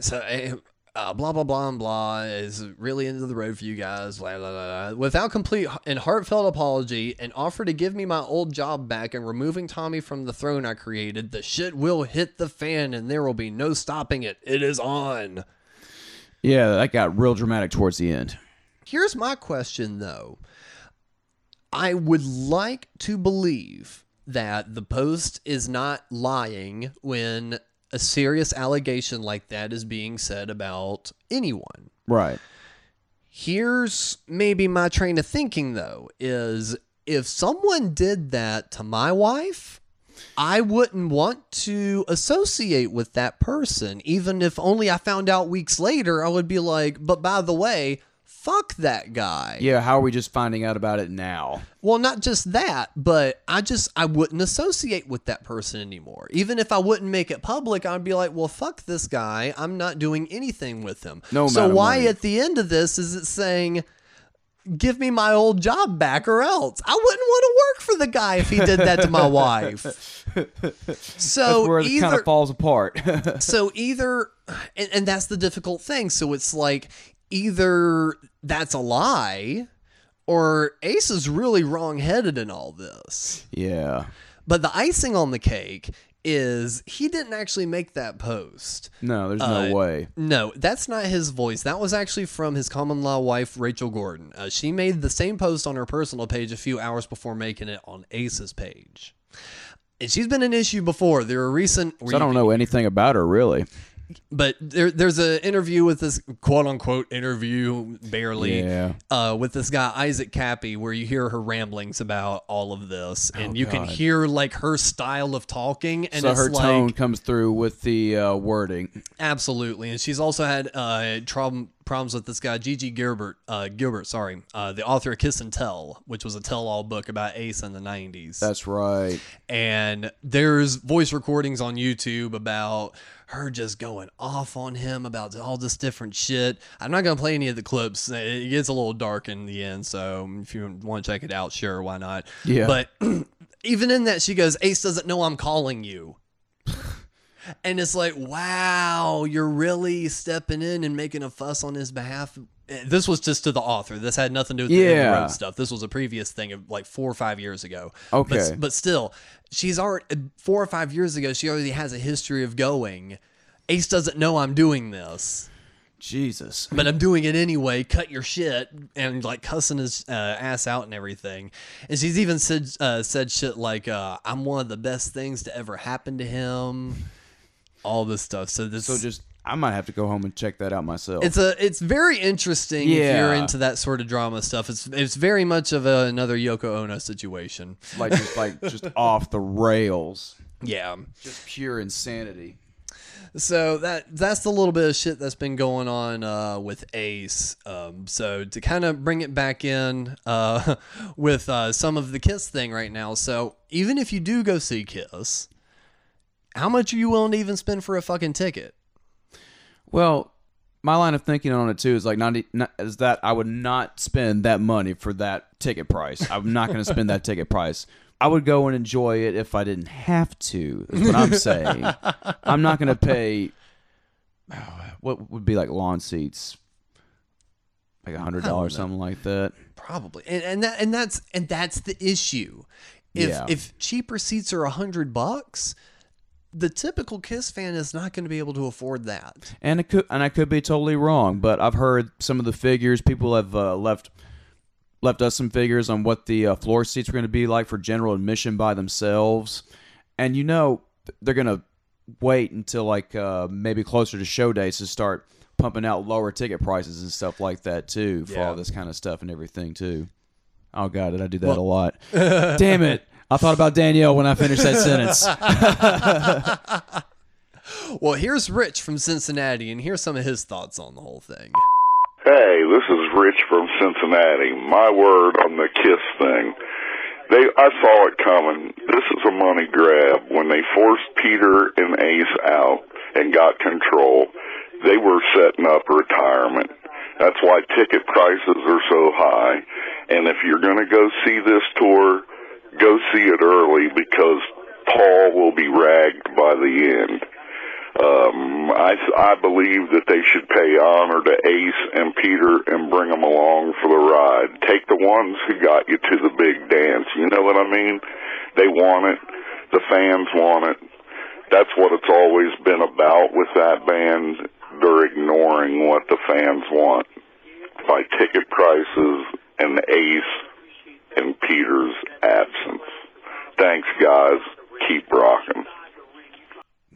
so, uh, uh, blah, blah, blah, and blah is really into the road for you guys, blah, blah, blah, blah. Without complete and heartfelt apology and offer to give me my old job back and removing Tommy from the throne I created, the shit will hit the fan and there will be no stopping it. It is on. Yeah, that got real dramatic towards the end. Here's my question though. I would like to believe that the Post is not lying when a serious allegation like that is being said about anyone. Right. Here's maybe my train of thinking though is if someone did that to my wife, I wouldn't want to associate with that person even if only I found out weeks later I would be like, "But by the way, fuck that guy." Yeah, how are we just finding out about it now? Well, not just that, but I just I wouldn't associate with that person anymore. Even if I wouldn't make it public, I'd be like, "Well, fuck this guy. I'm not doing anything with him." No so why money. at the end of this is it saying give me my old job back or else? I wouldn't want to work for the guy if he did that to my wife. (laughs) So it kind either- of falls apart. (laughs) so either and, and that's the difficult thing so it's like either that's a lie or ace is really wrong-headed in all this yeah. but the icing on the cake is he didn't actually make that post No, there's Uh, no way. no, that's not his voice. That was actually from his common law wife, Rachel Gordon. Uh, she made the same post on her personal page a few hours before making it on Ace's page. And she's been an issue before. There are recent. So I don't know anything about her really. But there, there's an interview with this quote unquote interview, barely, Yeah. uh, with this guy Isaac Kappy, where you hear her ramblings about all of this, and you can Oh, hear like her style of talking, and so her like tone comes through with the uh, wording. Absolutely, and she's also had uh, problem, problems with this guy Gigi Gilbert. Uh, Gebert, sorry, uh, the author of Kiss and Tell, which was a tell-all book about Ace in the '90s. That's right. and there's voice recordings on YouTube about her just going off on him about all this different shit. I'm not gonna play any of the clips. It gets a little dark in the end, so if you want to check it out, sure, why not? Yeah. But (clears throat) even in that, she goes, "Ace doesn't know I'm calling you." And it's like, wow, you're really stepping in and making a fuss on his behalf. Eh, This was just to the author. This had nothing to do with the Yeah. road stuff. This was a previous thing of like four or five years ago. Okay. But, but still, she's already four or five years ago. She already has a history of going. Ace doesn't know I'm doing this, Jesus. but I'm doing it anyway. Cut your shit and like cussing his uh, ass out and everything. And she's even said uh, said shit like, uh, "I'm one of the best things to ever happen to him." All this stuff. So this So just I might have to go home and check that out myself. it's a it's very interesting if you're into that sort of drama stuff. It's it's very much of a, another Yoko Ono situation. like just like (laughs) just off the rails. Yeah. Just pure insanity. So that that's the little bit of shit that's been going on uh, with Ace. Um, so to kind of bring it back in uh, (laughs) with uh, some of the Kiss thing right now. So even if you do go see Kiss, how much are you willing to even spend for a fucking ticket? Well, my line of thinking on it too is like not, not is that I would not spend that money for that ticket price. I'm not going to spend that ticket price. I would go and enjoy it if I didn't have to. Is what I'm saying. I'm not going to pay. What would be like lawn seats? Like a hundred dollars, something like that. Probably, and and that and that's and that's the issue. If Yeah. if cheaper seats are a hundred bucks, the typical Kiss fan is not going to be able to afford that. And it could, and I could be totally wrong, but I've heard some of the figures. People have uh, left left us some figures on what the uh, floor seats are going to be like for general admission by themselves, and you know they're going to wait until like uh, maybe closer to show days to start pumping out lower ticket prices and stuff like that too for Yeah. all this kind of stuff and everything too. Oh god, did I do that Well- a lot? Damn it! (laughs) I thought about Danielle when I finished that sentence. (laughs) Well, here's Rich from Cincinnati, and here's some of his thoughts on the whole thing. Hey, this is Rich from Cincinnati. My word on the Kiss thing. They, I saw it coming. This is a money grab. When they forced Peter and Ace out and got control, they were setting up retirement. That's why ticket prices are so high. And if you're going to go see this tour, go see it early because Paul will be ragged by the end. Um, I, I believe that they should pay honor to Ace and Peter and bring them along for the ride. Take the ones who got you to the big dance. You know what I mean? They want it. The fans want it. That's what it's always been about with that band. They're ignoring what the fans want by ticket prices and Ace and Peter's absence. Thanks, guys. Keep rocking.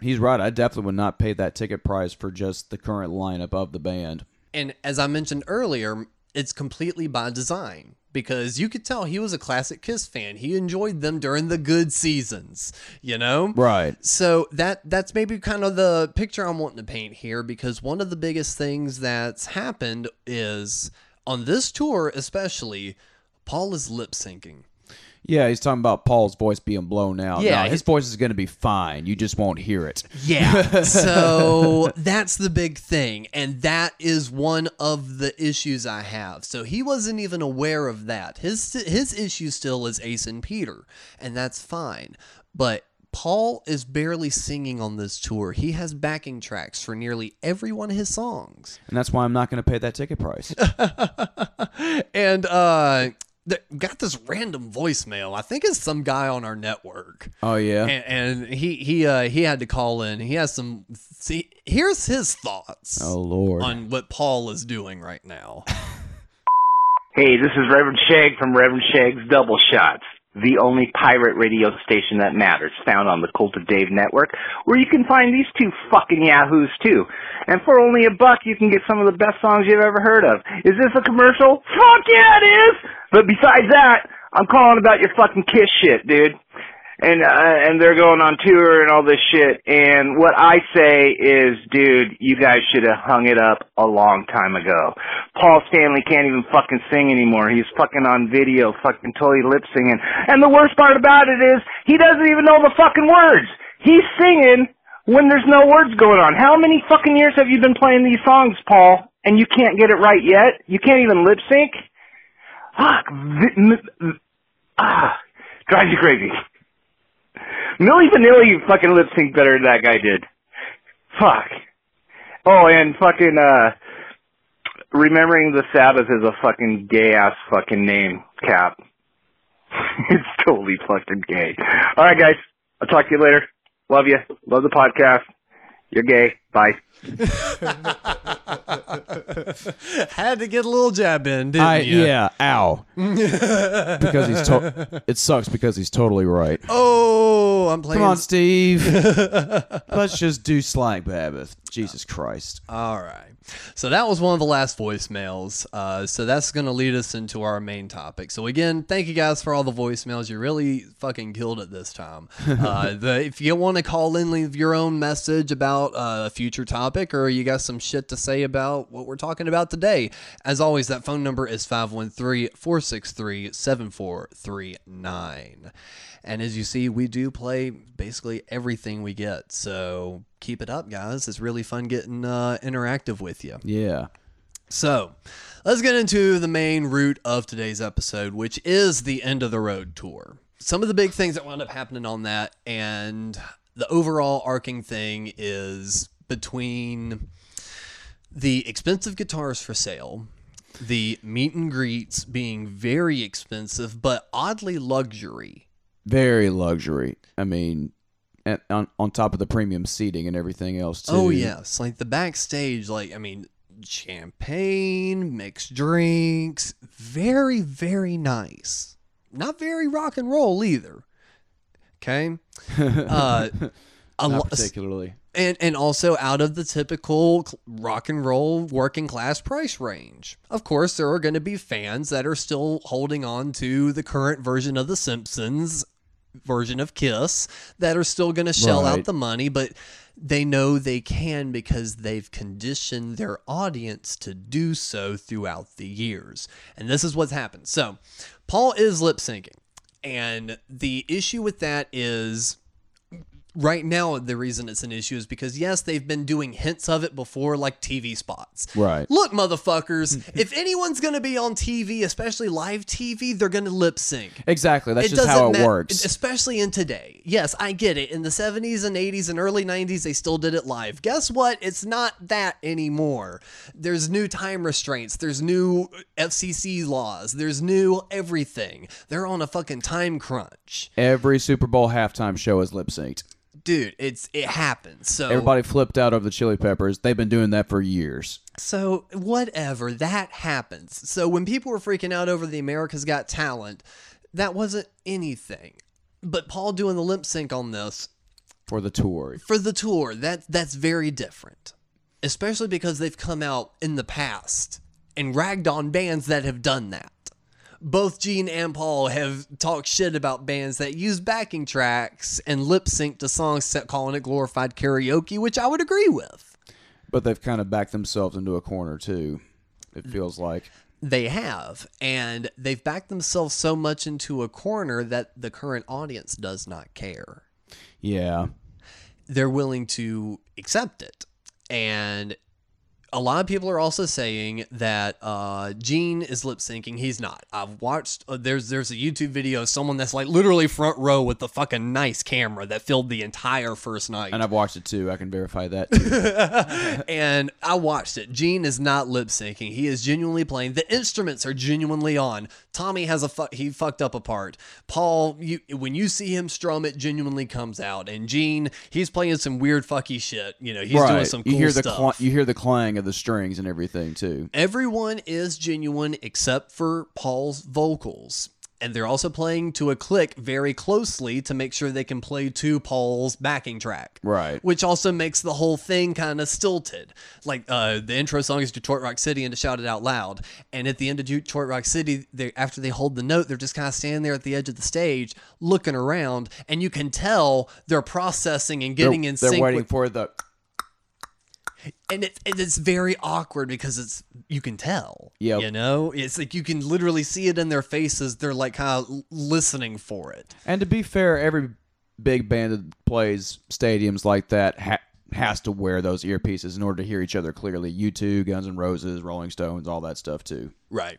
He's right. I definitely would not pay that ticket price for just the current lineup of the band. And as I mentioned earlier, it's completely by design because you could tell he was a classic Kiss fan. He enjoyed them during the good seasons, you know? Right. So that that's maybe kind of the picture I'm wanting to paint here because one of the biggest things that's happened is on this tour especially Paul is lip syncing. Yeah, he's talking about Paul's voice being blown out. Yeah, his- his voice is going to be fine. You just won't hear it. Yeah. (laughs) so that's the big thing. And that is one of the issues I have. So he wasn't even aware of that. His his issue still is Ace and Peter, and that's fine. But Paul is barely singing on this tour. He has backing tracks for nearly every one of his songs. and that's why I'm not going to pay that ticket price. (laughs) And uh th- got this random voicemail. I think it's some guy on our network. oh yeah. and, and he he uh he had to call in. He has some. See, here's his thoughts oh lord. on what Paul is doing right now. (laughs) Hey, this is Reverend Shag from Reverend Shag's Double Shots, the only pirate radio station that matters, found on the Cult of Dave network, where you can find these two fucking yahoos too. And for only a buck, you can get some of the best songs you've ever heard of. Is this a commercial? Fuck yeah, it is! But besides that, I'm calling about your fucking Kiss shit, dude. And uh, and they're going on tour and all this shit. And what I say is, dude, you guys should have hung it up a long time ago. Paul Stanley can't even fucking sing anymore. He's fucking on video, fucking totally lip singing. And the worst part about it is, he doesn't even know the fucking words. He's singing when there's no words going on. How many fucking years have you been playing these songs, Paul? And you can't get it right yet? You can't even lip sync? Fuck. Ah, drives you crazy. Milli Vanilli you fucking lip sync better than that guy did. Fuck. Oh, and fucking, uh, remembering the Sabbath is a fucking gay ass fucking name, Cap. (laughs) it's totally fucking gay. Alright guys, I'll talk to you later. Love you. Love the podcast. You're gay. Bye. (laughs) (laughs) Had to get a little jab in, didn't I, you? yeah, ow. (laughs) because he's to- it sucks because he's totally right. Oh, I'm playing. Come on, Steve. (laughs) Let's just do slang Babbitt. Jesus Christ. All right. So that was one of the last voicemails. Uh, so that's going to lead us into our main topic. So again, thank you guys for all the voicemails. You really fucking killed it this time. Uh, the, if you want to call in, leave your own message about uh, a future topic, or you got some shit to say about what we're talking about today. As always, that phone number is 513-463-7439. And as you see, we do play basically everything we get. So keep it up, guys. It's really fun getting uh, interactive with you. Yeah. So let's get into the main root of today's episode, which is the end of the road tour. Some of the big things that wound up happening on that, and the overall arcing thing is between the expensive guitars for sale, the meet and greets being very expensive but oddly luxury. Very luxury. I mean, and on, on top of the premium seating and everything else, too. Oh yes, like the backstage, like I mean, champagne, mixed drinks, very very nice. Not very rock and roll either. Okay, (laughs) uh, a Not lo- particularly. And and also out of the typical rock and roll working class price range. Of course, there are going to be fans that are still holding on to the current version of The Simpsons version of Kiss that are still going to shell out the money, but they know they can because they've conditioned their audience to do so throughout the years. And this is what's happened. So, Paul is lip syncing. And the issue with that is right now the reason it's an issue is because yes they've been doing hints of it before like tv spots. Right. look motherfuckers (laughs) if anyone's gonna be on tv especially live tv they're gonna lip sync. Exactly. That's It just how it ma- works. especially in today. Yes i get it. In the 70s and 80s and early 90s they still did it live. Guess what? It's not that anymore. There's new time restraints. There's new fcc laws. There's new everything. They're on a fucking time crunch. Every Super Bowl halftime show is lip synced. Dude it's it happens so Everybody flipped out over the Chili Peppers. They've been doing that for years. So, whatever, that happens. So, when people were freaking out over the America's Got Talent, that wasn't anything. But Paul doing the lip sync on this, for the tour. for the tour that that's very different especially because they've come out in the past and ragged on bands that have done that both Gene and Paul have talked shit about bands that use backing tracks and lip sync to songs set calling it glorified karaoke, which I would agree with. But they've kind of backed themselves into a corner too. It feels like. They have, and they've backed themselves so much into a corner that the current audience does not care. Yeah. they're willing to accept it. And a lot of people are also saying that uh, Gene is lip syncing. He's not. I've watched. Uh, there's there's a YouTube video of someone that's like literally front row with the fucking nice camera that filled the entire first night. And I've watched it too. I can verify that. (laughs) And I watched it. Gene is not lip syncing. He is genuinely playing. The instruments are genuinely on. Tommy has a fu- he fucked up a part. Paul, you when you see him strum, it genuinely comes out. And Gene, he's playing some weird fucky shit. You know, he's doing some cool you hear the stuff. cl- you hear the clang of the strings and everything too. Everyone is genuine except for Paul's vocals. And they're also playing to a click very closely to make sure they can play to Paul's backing track. Right. Which also makes the whole thing kind of stilted. Like uh, the intro song is Detroit Rock City and to shout it out loud. And at the end of Detroit Rock City, they after they hold the note, they're just kind of standing there at the edge of the stage looking around. And you can tell they're processing and getting they're, in they're sync waiting with for the and it, and it's very awkward because it's you can tell Yep. you know it's like you can literally see it in their faces they're like kind of listening for it And to be fair, every big band that plays stadiums like that ha- has to wear those earpieces in order to hear each other clearly. U2, Guns N' Roses, Rolling Stones, all that stuff too. right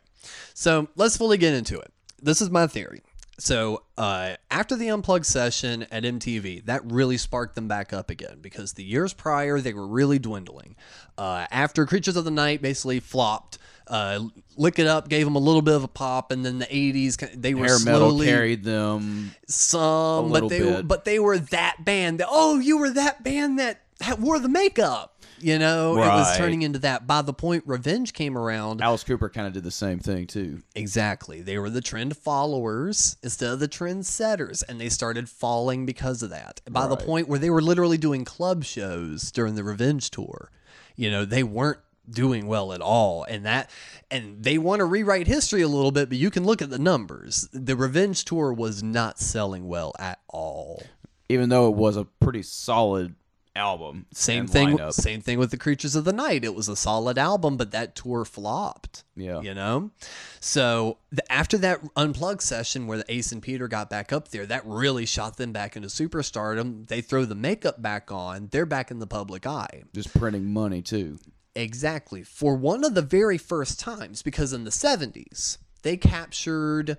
so let's fully get into it this is my theory so uh, after the unplugged session at mtv that really sparked them back up again because the years prior they were really dwindling uh, after creatures of the night basically flopped uh, lick it up gave them a little bit of a pop and then the 80s they were Hair metal slowly carried them. some, but they bit. but they were that band that oh you were that band that had, wore the makeup. You know, it was turning into that. By the point Revenge came around, Alice Cooper kind of did the same thing too. exactly they were the trend followers instead of the trend setters, and they started falling because of that. By the point where they were literally doing club shows during the Revenge tour, you know, they weren't doing well at all and that and they want to rewrite history a little bit but you can look at the numbers the revenge tour was not selling well at all Even though it was a pretty solid album. Same thing. lineup. Same thing with the Creatures of the Night. It was a solid album, but that tour flopped. Yeah. You know, so the, after that unplugged session where the Ace and Peter got back up there, that really shot them back into superstardom. They throw the makeup back on. They're back in the public eye. Just printing money too. Exactly. For one of the very first times, because in the 70s, they captured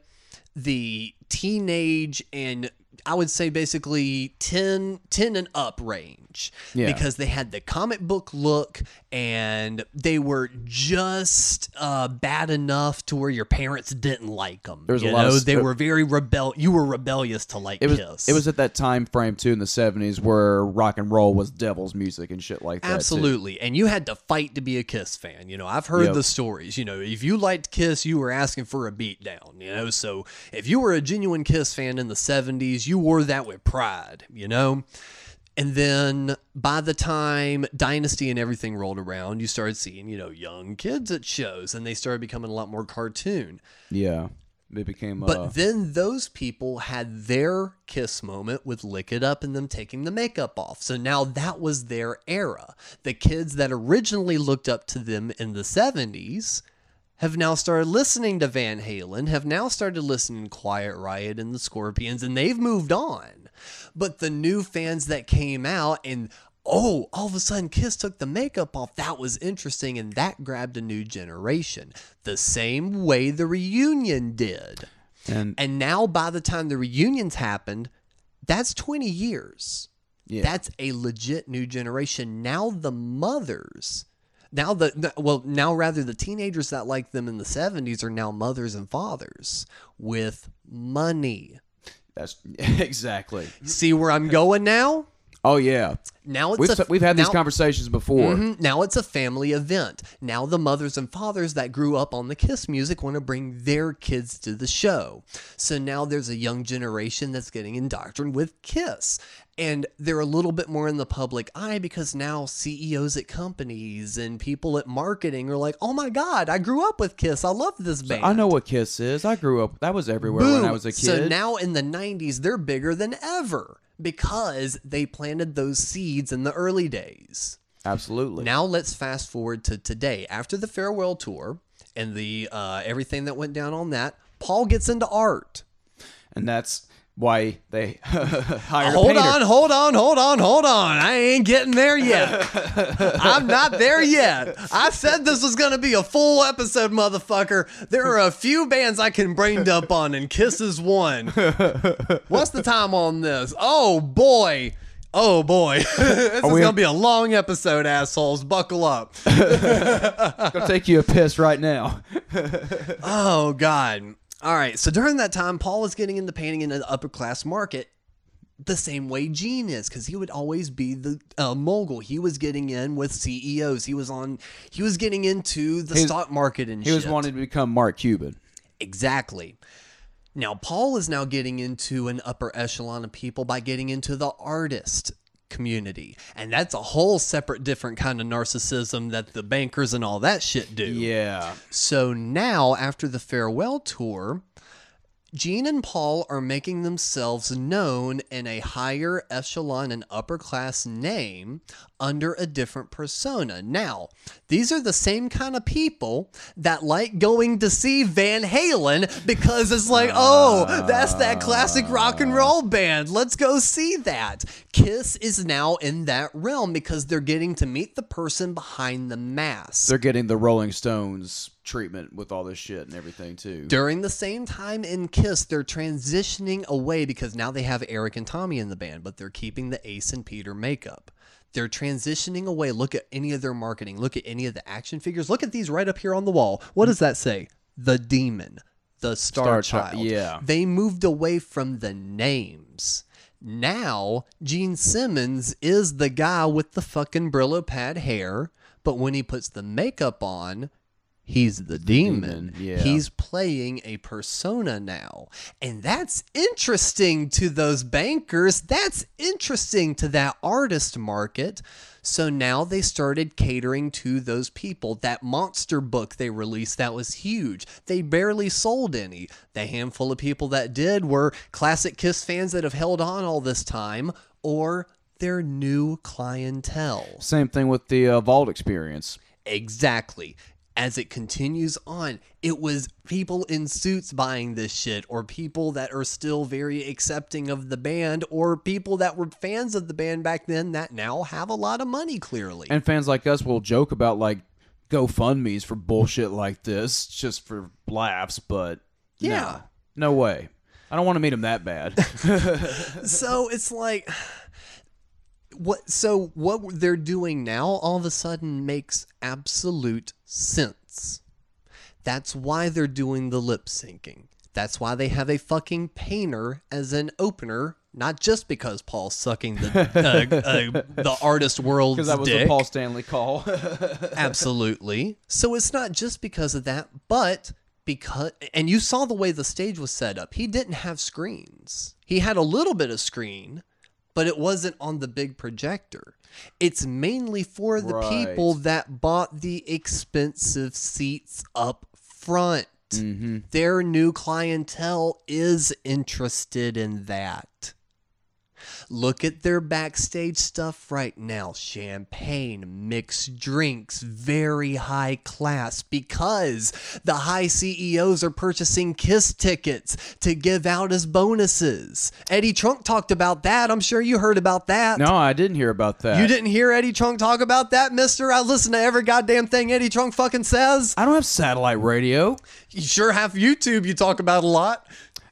the teenage and I would say basically 10, 10 and up range Yeah. because they had the comic book look and they were just uh, bad enough to where your parents didn't like them. There was a you lot of know, they were very rebel. You were rebellious to like It was Kiss. it was at that time frame too in the seventies where rock and roll was devil's music and shit like that. too. Absolutely. And you had to fight to be a Kiss fan. You know, I've heard Yep. the stories. You know, if you liked Kiss, you were asking for a beatdown, you know? So if you were a genuine Kiss fan in the 70s, you wore that with pride, you know? And then by the time Dynasty and everything rolled around, you started seeing, you know, young kids at shows and they started becoming a lot more cartoon. Yeah. It became But uh, then those people had their kiss moment with Lick It Up and them taking the makeup off. So now that was their era. The kids that originally looked up to them in the 70s have now started listening to Van Halen, have now started listening to Quiet Riot and the Scorpions, and they've moved on. But the new fans that came out and oh, all of a sudden Kiss took the makeup off. That was interesting, and that grabbed a new generation. The same way the reunion did. and And now, by the time the reunions happened, that's 20 years. Yeah. That's a legit new generation. Now, the mothers, now the, the- well, now rather the teenagers that liked them in the 70s are now mothers and fathers with money. That's (laughs) exactly. See where I'm going now? Oh yeah. Now it's we've, a- we've had these conversations before. Mhm. Now it's a family event. Now the mothers and fathers that grew up on the Kiss music want to bring their kids to the show. So now there's a young generation that's getting indoctrinated with Kiss. And they're a little bit more in the public eye because now CEOs at companies and people at marketing are like, oh my God, I grew up with Kiss. I love this band. I know what Kiss is. I grew up. That was everywhere when I was a kid. So now in the 90s, they're bigger than ever because they planted those seeds in the early days. Absolutely. Now let's fast forward to today. After the farewell tour and the uh, everything that went down on that, Paul gets into art. and that's why they (laughs) hired. hold on, hold on, hold on, hold on. I ain't getting there yet. (laughs) I'm not there yet. I said this was going to be a full episode, motherfucker. There are a few bands I can brain dump on, and Kiss is one. (laughs) What's the time on this? Oh, boy. Oh, boy. this is we- going to be a long episode, assholes. Buckle up. Gonna take you a piss right now. oh God. All right. So during that time, Paul was getting into painting in the upper class market the same way Gene is, because he would always be the uh, mogul. He was getting in with CEOs. He was on. He was getting into the He stock market and He shit. was wanting to become Mark Cuban. Exactly. Now, Paul is now getting into an upper echelon of people by getting into the artist community. And that's a whole separate, different kind of narcissism that the bankers and all that shit do. Yeah. So now, after the farewell tour, Gene and Paul are making themselves known in a higher echelon and upper class name under a different persona. Now, these are the same kind of people that like going to see Van Halen because it's like, oh, that's that classic rock and roll band. Let's go see that. Kiss is now in that realm because they're getting to meet the person behind the mask. They're getting the Rolling Stones treatment with all this shit and everything too. During the same time in Kiss, they're transitioning away because now they have Eric and Tommy in the band, but they're keeping the Ace and Peter makeup. They're transitioning away. Look at any of their marketing. Look at any of the action figures. Look at these right up here on the wall. What does that say? The Demon, the Star, Star Chi- Child. yeah. They moved away from the names. Now, Gene Simmons is the guy with the fucking Brillo pad hair, but when he puts the makeup on, he's the demon. demon, yeah. He's playing a persona now. And that's interesting to those bankers. That's interesting to that artist market. So now they started catering to those people. That monster book they released that was huge. They barely sold any. The handful of people that did were classic Kiss fans that have held on all this time or their new clientele. Same thing with the uh, Vault experience. Exactly. As it continues on, it was people in suits buying this shit, or people that are still very accepting of the band, or people that were fans of the band back then that now have a lot of money, clearly. And fans like us will joke about like GoFundMe's for bullshit like this, just for laughs. But Yeah. no, no way. I don't want to meet him that bad. (laughs) so it's like what so what they're doing now all of a sudden makes absolute sense that's why they're doing the lip syncing that's why they have a fucking painter as an opener not just because paul's sucking the uh, uh, (laughs) the artist world Because that was dick. the Paul Stanley call. (laughs) Absolutely. So it's not just because of that, but because and you saw the way the stage was set up. He didn't have screens. He had a little bit of screen, but it wasn't on the big projector. It's mainly for the Right. people that bought the expensive seats up front. Mm-hmm. Their new clientele is interested in that. Look at their backstage stuff right now champagne, mixed drinks, very high class because the high CEOs are purchasing Kiss tickets to give out as bonuses. Eddie Trunk talked about that. I'm sure you heard about that. no, I didn't hear about that. You didn't hear Eddie Trunk talk about that, mister? I listen to every goddamn thing Eddie Trunk fucking says. I don't have satellite radio. You sure have YouTube you talk about a lot.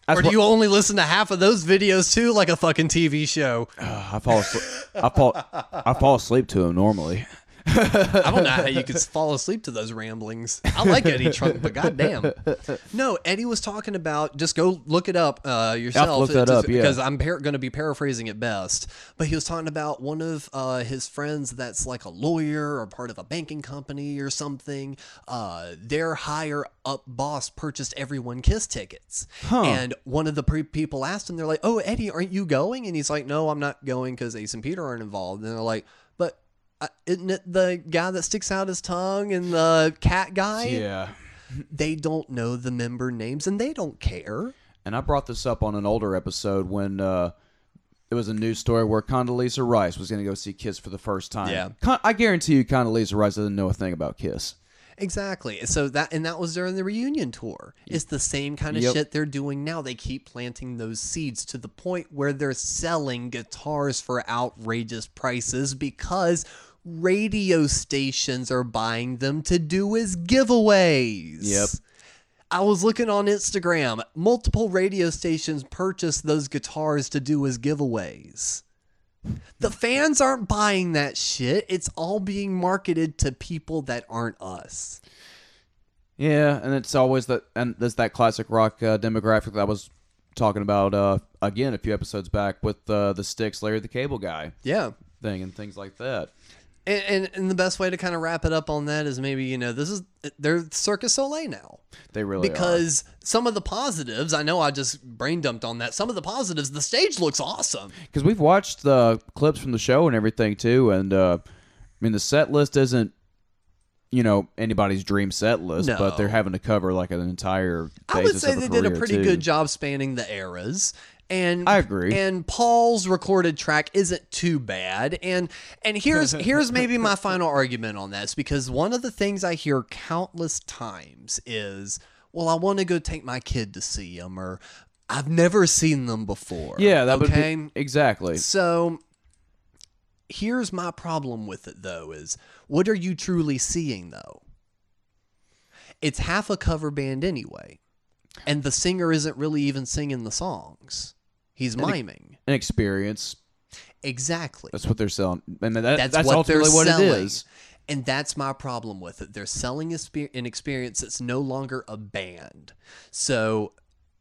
That's or do what- you only listen to half of those videos too, like a fucking TV show? (sighs) I fall asleep. I fall. I fall asleep to them normally. I don't know how you could fall asleep to those ramblings. I like Eddie Trunk, but goddamn. No, Eddie was talking about. Just go look it up uh, yourself. look that up, yeah. Because I'm par- going to be paraphrasing it best. But he was talking about one of uh, his friends that's like a lawyer or part of a banking company or something. Uh, their higher up boss purchased everyone Kiss tickets, Huh. and one of the pre- people asked him, "They're like, oh Eddie, aren't you going?" And he's like, "No, I'm not going because Ace and Peter aren't involved." And they're like. Uh, isn't it the guy that sticks out his tongue and the cat guy? Yeah. They don't know the member names and they don't care. And I brought this up on an older episode when uh, there was a news story where Condoleezza Rice was going to go see Kiss for the first time. Yeah. Con- I guarantee you, Condoleezza Rice doesn't know a thing about Kiss. Exactly. So that and that was during the reunion tour. It's the same kind of Yep. shit they're doing now. They keep planting those seeds to the point where they're selling guitars for outrageous prices because radio stations are buying them to do as giveaways. Yep. I was looking on Instagram. Multiple radio stations purchased those guitars to do as giveaways. The fans aren't buying that shit. It's all being marketed to people that aren't us. Yeah, and it's always that, and there's that classic rock uh, demographic that I was talking about uh, again a few episodes back with uh, the Styx, Larry the Cable Guy Yeah. thing, and things like that. And, and, and the best way to kind of wrap it up on that is maybe, you know, this is, they're Cirque du Soleil now. They really are. because some of the positives, I know I just brain dumped on that. Some of the positives, the stage looks awesome. because we've watched the clips from the show and everything too, and uh, I mean the set list isn't you know anybody's dream set list, but they're having to cover like an entire. I would say they did a pretty too. good job spanning the eras. And I agree. And Paul's recorded track isn't too bad. And and here's (laughs) here's maybe my final argument on this because one of the things I hear countless times is, well, I want to go take my kid to see them, or I've never seen them before. Yeah, that would okay. be exactly. So here's my problem with it though is what are you truly seeing though? It's half a cover band anyway. And the singer isn't really even singing the songs. He's An- miming. An experience. Exactly. That's what they're selling, and that, that's, that's, what they're ultimately what selling. it is. And that's my problem with it. They're selling an experience that's no longer a band. So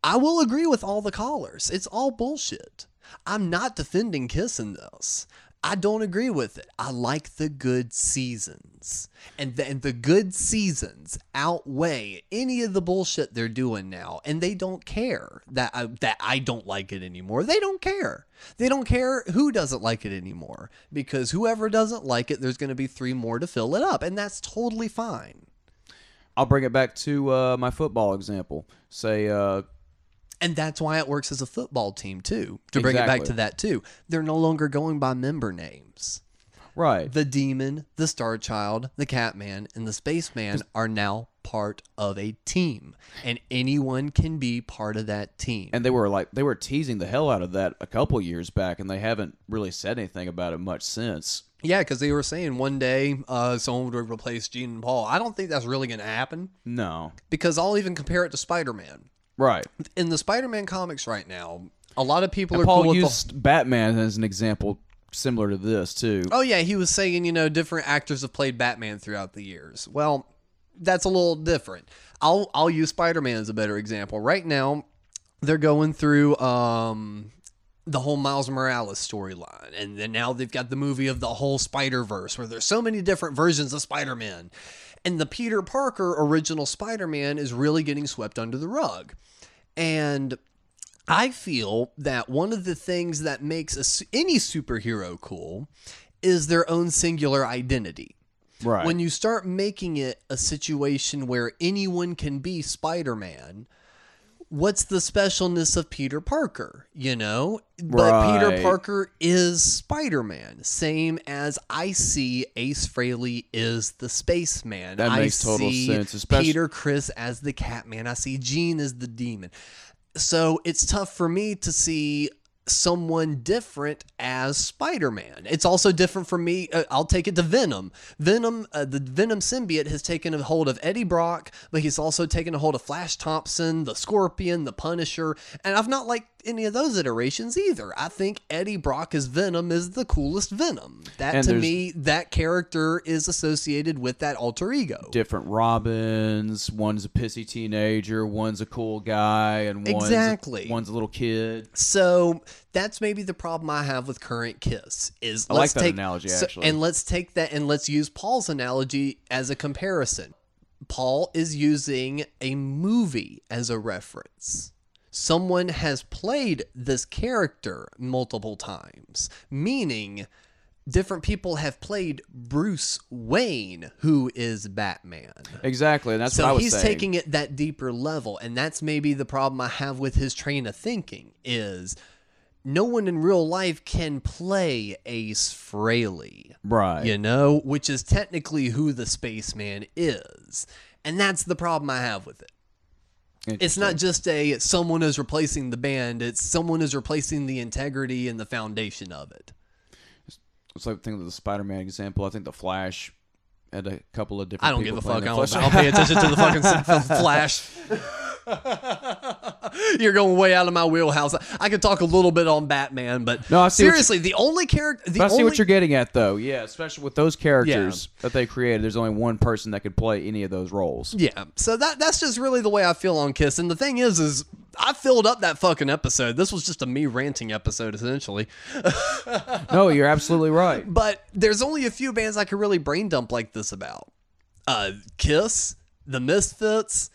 I will agree with all the callers. It's all bullshit. I'm not defending Kiss in this. I don't agree with it. I like the good seasons. And the, and the good seasons outweigh any of the bullshit they're doing now. And they don't care that I, that I don't like it anymore. They don't care. They don't care who doesn't like it anymore. Because whoever doesn't like it, there's going to be three more to fill it up. And that's totally fine. I'll bring it back to uh, my football example. Say, uh, And that's why it works as a football team too. To bring it back to that too. They're no longer going by member names. Right. The demon, the star child, the catman, and the spaceman are now part of a team. And anyone can be part of that team. and they were like they were teasing the hell out of that a couple years back, and they haven't really said anything about it much since. Yeah, because they were saying one day uh, someone would replace Gene and Paul. I don't think that's really going to happen No. because I'll even compare it to Spider Man. Right. In the Spider Man comics right now, a lot of people And are Paul cool with the- used Batman as an example similar to this too. Oh yeah, he was saying, you know, different actors have played Batman throughout the years. Well, that's a little different. I'll I'll use Spider-Man as a better example. Right now, they're going through um the whole Miles Morales storyline. And then now they've got the movie of the whole Spider-Verse where there's so many different versions of Spider-Man. And the Peter Parker original Spider-Man is really getting swept under the rug. And I feel that one of the things that makes a, any superhero cool is their own singular identity. Right. When you start making it a situation where anyone can be Spider Man, what's the specialness of Peter Parker? You know? But Peter Parker is Spider Man. Same as I see Ace Frehley is the spaceman. That I makes total see sense, especially- Peter Chris as the Catman. I see Jean as the demon. So it's tough for me to see someone different as Spider-Man. It's also different for me. Uh, I'll take it to Venom. Venom, uh, the Venom symbiote has taken a hold of Eddie Brock, but he's also taken a hold of Flash Thompson, the Scorpion, the Punisher, and I've not liked any of those iterations either. I think Eddie Brock as Venom is the coolest Venom. That And to me, that character is associated with that alter ego. Different Robins. One's a pissy teenager. One's a cool guy, and one's Exactly. A, one's a little kid. So that's maybe the problem I have with current Kiss is I like let's that take analogy, so- actually. and let's take that and let's use Paul's analogy as a comparison. Paul is using a movie as a reference. Someone has played this character multiple times, meaning different people have played Bruce Wayne, who is Batman. Exactly, and that's so what I was he's saying. taking it that deeper level, and that's maybe the problem I have with his train of thinking is no one in real life can play Ace Frehley, Right. You know, which is technically who the spaceman is, and that's the problem I have with it. It's not just a someone is replacing the band; it's someone is replacing the integrity and the foundation of it. It's like think of the Spider-Man example. I think the Flash had a couple of different. I don't give a fuck. I don't, I don't pay attention to the fucking (laughs) Flash. (laughs) You're going way out of my wheelhouse. I could talk a little bit on Batman, but No, I see what you- seriously, the only character, the I see what you're getting at, though. Yeah, especially with those characters that they created. There's only one person that could play any of those roles. Yeah, so that that's just really the way I feel on Kiss. And the thing is, is I filled up that fucking episode. This was just a me ranting episode, essentially. (laughs) no, you're absolutely right. But there's only a few bands I could really brain dump like this about. Uh, Kiss, The Misfits,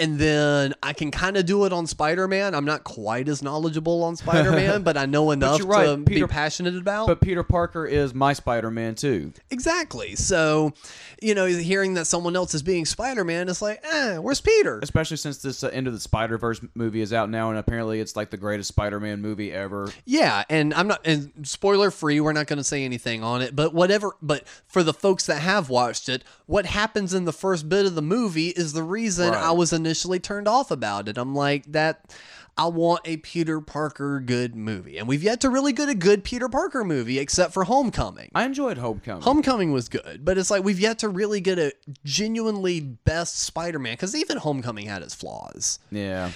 and then I can kind of do it on Spider Man. I'm not quite as knowledgeable on (laughs) Spider Man, but I know enough you're right, to Peter- be passionate about. But Peter Parker is my Spider-Man too. Exactly. So, you know, hearing that someone else is being Spider Man, it's like, eh, where's Peter? Especially since this uh, End of the Spider Verse movie is out now, and apparently it's like the greatest Spider-Man movie ever. Yeah, and I'm not and spoiler free, we're not going to say anything on it, but whatever, but for the folks that have watched it, what happens in the first bit of the movie is the reason Right. I was initially turned off about it. I'm like that I want a Peter Parker good movie. And we've yet to really get a good Peter Parker movie except for Homecoming. I enjoyed Homecoming. Homecoming was good, but it's like we've yet to really get a genuinely best Spider-Man cuz even Homecoming had its flaws. Yeah.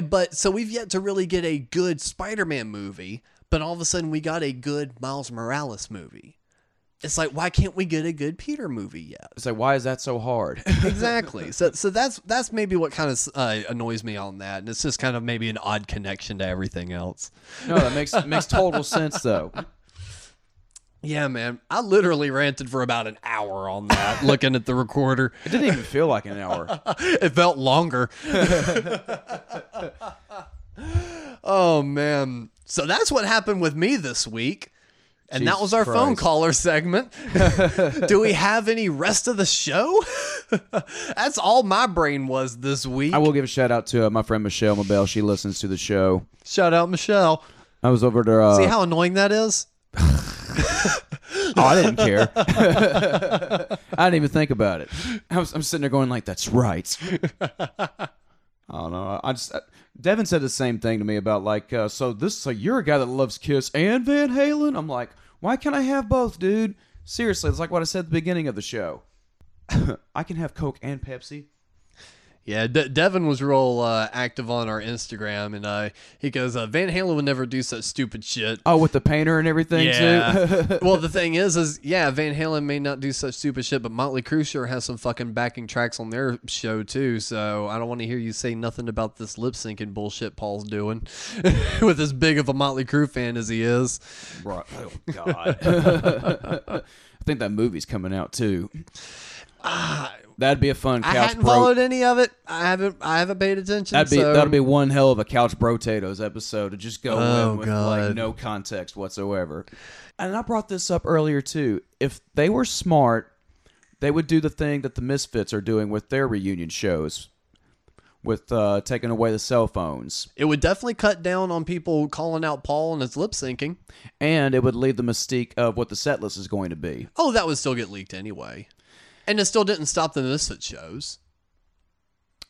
But so we've yet to really get a good Spider-Man movie, but all of a sudden we got a good Miles Morales movie. It's like why can't we get a good Peter movie yet? It's like, why is that so hard? (laughs) exactly. So so that's that's maybe what kind of uh, annoys me on that, and it's just kind of maybe an odd connection to everything else. no, that makes makes total sense though. Yeah, man. I literally ranted for about an hour on that, (laughs) looking at the recorder. It didn't even feel like an hour. (laughs) it felt longer. oh man. So that's what happened with me this week. And that was our phone caller segment. (laughs) Do we have any rest of the show? (laughs) That's all my brain was this week. I will give a shout out to uh, my friend Michelle Mabel. She listens to the show. Shout out Michelle. I was over to. Uh, See how annoying that is? (laughs) oh, I didn't care. I didn't even think about it. I was, I'm sitting there going like, "That's right." I don't know. I just uh, Devin said the same thing to me about like, uh, so this so you're a guy that loves Kiss and Van Halen. I'm like, why can't I have both, dude? Seriously, it's like what I said at the beginning of the show. (laughs) I can have Coke and Pepsi. Yeah, De- Devin was real uh, active on our Instagram, and uh, he goes, uh, "Van Halen would never do such stupid shit." Oh, with the painter and everything yeah. too. (laughs) well, the thing is, is yeah, Van Halen may not do such stupid shit, but Motley Crue sure has some fucking backing tracks on their show too. So I don't want to hear you say nothing about this lip syncing bullshit Paul's doing, (laughs) with as big of a Motley Crue fan as he is. Right. Oh God. (laughs) I think that movie's coming out too. That'd be a fun couch. I hadn't bro- followed any of it. I haven't. I haven't paid attention. That'd be so- that'd be one hell of a couch potatoes episode to just go Oh, in with like no context whatsoever. And I brought this up earlier too. If they were smart, they would do the thing that the Misfits are doing with their reunion shows, with uh, taking away the cell phones, It would definitely cut down on people calling out Paul and his lip syncing. and it would leave the mystique of what the set list is going to be. Oh, that would still get leaked anyway. And it still didn't stop the Misfit shows.